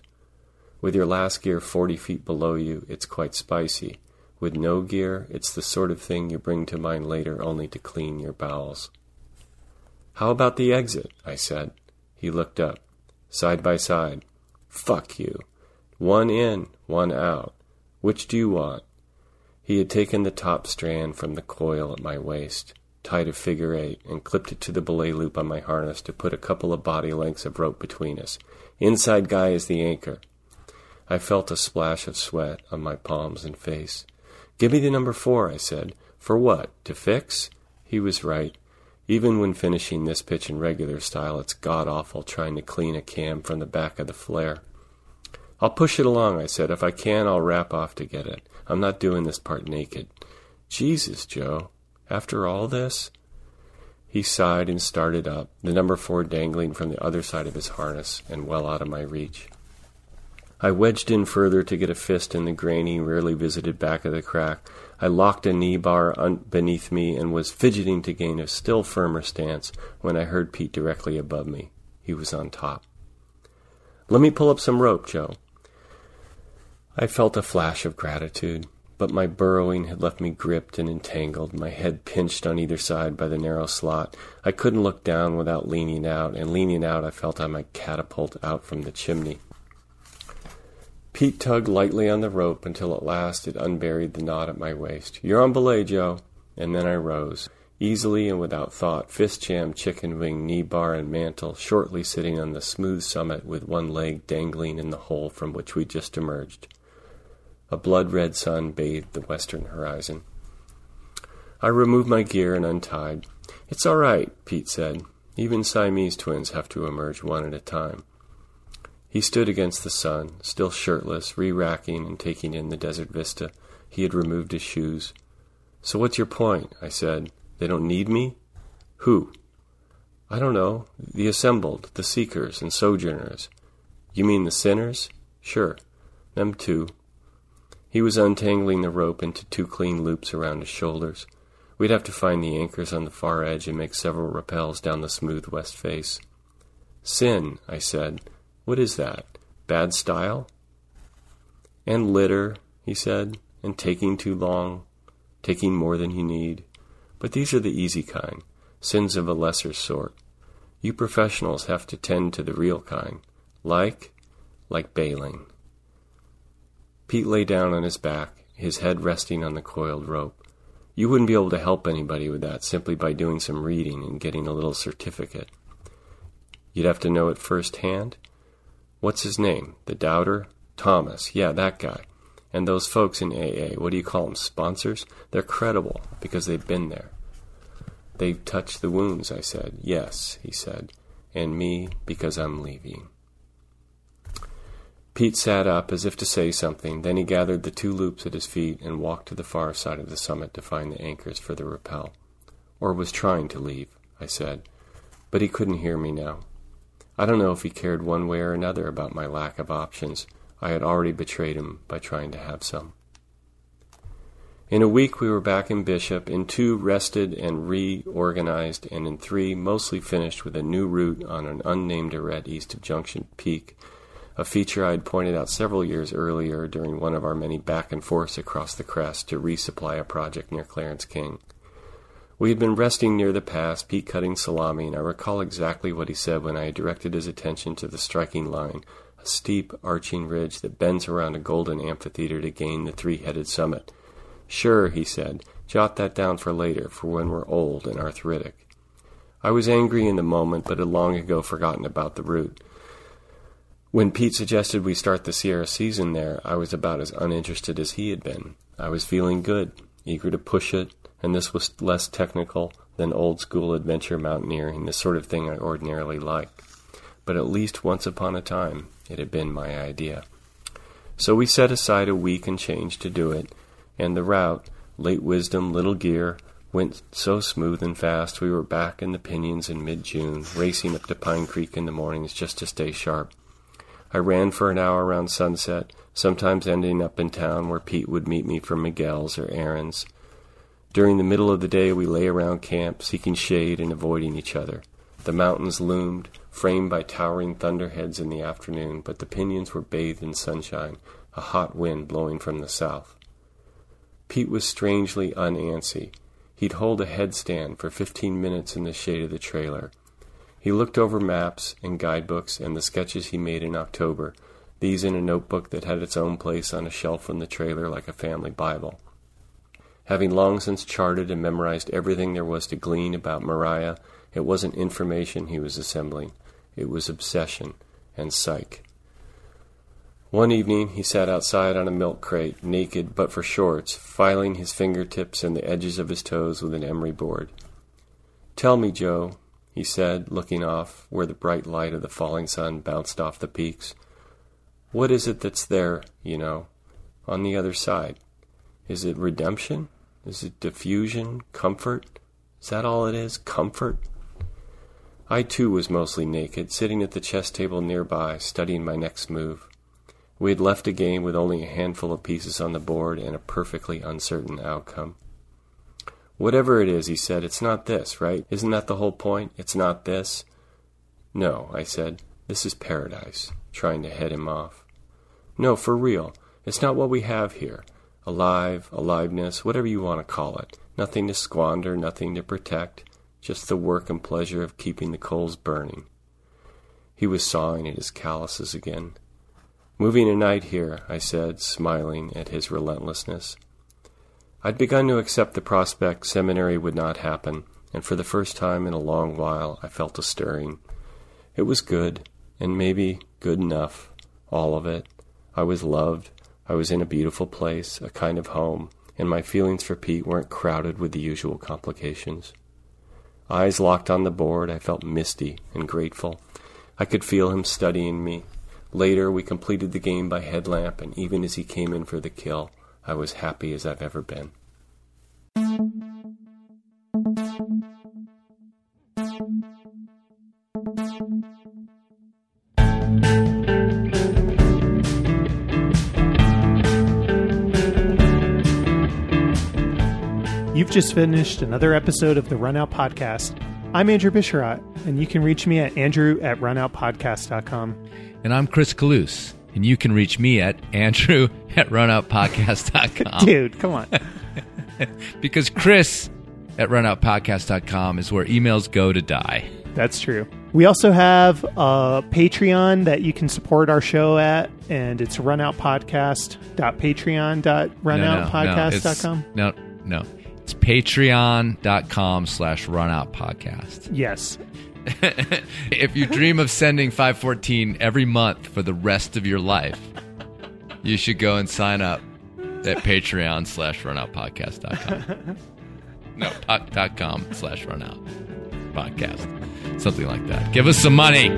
[SPEAKER 7] With your last gear forty feet below you, it's quite spicy. With no gear, it's the sort of thing you bring to mind later only to clean your bowels. How about the exit? I said. He looked up. Side by side. Fuck you. One in, one out. Which do you want? He had taken the top strand from the coil at my waist, tied a figure eight, and clipped it to the belay loop on my harness to put a couple of body lengths of rope between us. Inside guy is the anchor. I felt a splash of sweat on my palms and face. Give me the number four, I said. For what? To fix? He was right. Even when finishing this pitch in regular style, it's god awful trying to clean a cam from the back of the flare. I'll push it along, I said. If I can, I'll wrap off to get it. I'm not doing this part naked. Jesus, Joe. After all this? He sighed and started up, the number four dangling from the other side of his harness and well out of my reach. I wedged in further to get a fist in the grainy, rarely visited back of the crack. I locked a knee bar beneath me and was fidgeting to gain a still firmer stance when I heard Pete directly above me. He was on top. Let me pull up some rope, Joe. I felt a flash of gratitude, but my burrowing had left me gripped and entangled, my head pinched on either side by the narrow slot. I couldn't look down without leaning out, and leaning out I felt I might catapult out from the chimney. Pete tugged lightly on the rope until at last it unburied the knot at my waist. You're on belay, Joe. And then I rose, easily and without thought, fist jam, chicken wing, knee bar, and mantle, shortly sitting on the smooth summit with one leg dangling in the hole from which we just emerged. A blood red sun bathed the western horizon. I removed my gear and untied. It's all right, Pete said. Even Siamese twins have to emerge one at a time. He stood against the sun, still shirtless, re racking and taking in the desert vista. He had removed his shoes. So what's your point? I said. They don't need me? Who? I don't know. The assembled, the seekers and sojourners. You mean the sinners? Sure. Them too. He was untangling the rope into two clean loops around his shoulders. We'd have to find the anchors on the far edge and make several rappels down the smooth west face. Sin, I said. What is that? Bad style? And litter, he said, and taking too long, taking more than you need. But these are the easy kind, sins of a lesser sort. You professionals have to tend to the real kind, like, like bailing. Pete lay down on his back, his head resting on the coiled rope. You wouldn't be able to help anybody with that simply by doing some reading and getting a little certificate. You'd have to know it firsthand, What's his name? The doubter? Thomas. Yeah, that guy. And those folks in AA, what do you call them? Sponsors? They're credible because they've been there. They've touched the wounds, I said. Yes, he said. And me because I'm leaving. Pete sat up as if to say something, then he gathered the two loops at his feet and walked to the far side of the summit to find the anchors for the rappel. Or was trying to leave, I said. But he couldn't hear me now. I don't know if he cared one way or another about my lack of options. I had already betrayed him by trying to have some. In a week, we were back in Bishop, in two, rested and reorganized, and in three, mostly finished with a new route on an unnamed arête east of Junction Peak, a feature I had pointed out several years earlier during one of our many back and forths across the crest to resupply a project near Clarence King. We had been resting near the pass, Pete cutting salami, and I recall exactly what he said when I directed his attention to the striking line, a steep, arching ridge that bends around a golden amphitheater to gain the three headed summit. Sure, he said, jot that down for later, for when we're old and arthritic. I was angry in the moment, but had long ago forgotten about the route. When Pete suggested we start the Sierra season there, I was about as uninterested as he had been. I was feeling good, eager to push it, and this was less technical than old school adventure mountaineering, the sort of thing I ordinarily like. But at least once upon a time, it had been my idea. So we set aside a week and change to do it, and the route, late wisdom, little gear, went so smooth and fast we were back in the piñons in mid June, racing up to Pine Creek in the mornings just to stay sharp. I ran for an hour around sunset, sometimes ending up in town where Pete would meet me for Miguel's or errands. During the middle of the day, we lay around camp, seeking shade and avoiding each other. The mountains loomed, framed by towering thunderheads in the afternoon, but the piñons were bathed in sunshine, a hot wind blowing from the south. Pete was strangely unantsy. He'd hold a headstand for fifteen minutes in the shade of the trailer. He looked over maps and guidebooks and the sketches he made in October, these in a notebook that had its own place on a shelf in the trailer like a family Bible. Having long since charted and memorized everything there was to glean about Moriah, it wasn't information he was assembling, it was obsession and psych. One evening he sat outside on a milk crate, naked but for shorts, filing his fingertips and the edges of his toes with an emery board. Tell me, Joe, he said, looking off where the bright light of the falling sun bounced off the peaks. What is it that's there, you know, on the other side? Is it redemption? Is it diffusion? Comfort? Is that all it is? Comfort? I too was mostly naked, sitting at the chess table nearby, studying my next move. We had left a game with only a handful of pieces on the board and a perfectly uncertain outcome. Whatever it is, he said, it's not this, right? Isn't that the whole point? It's not this? No, I said. This is paradise, trying to head him off. No, for real. It's not what we have here alive, aliveness, whatever you want to call it. Nothing to squander, nothing to protect, just the work and pleasure of keeping the coals burning. He was sawing at his calluses again. Moving a night here, I said, smiling at his relentlessness. I'd begun to accept the prospect seminary would not happen, and for the first time in a long while I felt a stirring. It was good, and maybe good enough, all of it. I was loved, I was in a beautiful place, a kind of home, and my feelings for Pete weren't crowded with the usual complications. Eyes locked on the board, I felt misty and grateful. I could feel him studying me. Later, we completed the game by headlamp, and even as he came in for the kill, I was happy as I've ever been.
[SPEAKER 2] You've just finished another episode of the Runout Podcast. I'm Andrew Bisharat, and you can reach me at andrew at runoutpodcast.com.
[SPEAKER 1] And I'm Chris Kalous, and you can reach me at [LAUGHS] andrew at runoutpodcast.com.
[SPEAKER 2] Dude, come on. [LAUGHS]
[SPEAKER 1] because Chris at runoutpodcast.com is where emails go to die.
[SPEAKER 2] That's true. We also have a Patreon that you can support our show at, and it's runoutpodcast.patreon.runoutpodcast.com.
[SPEAKER 1] No, no, no, no. It's patreon.com slash runoutpodcast.
[SPEAKER 2] Yes. [LAUGHS]
[SPEAKER 1] if you dream of sending 514 every month for the rest of your life, you should go and sign up at patreon slash runoutpodcast.com. [LAUGHS] No, dot com slash runout podcast. Something like that. Give us some money.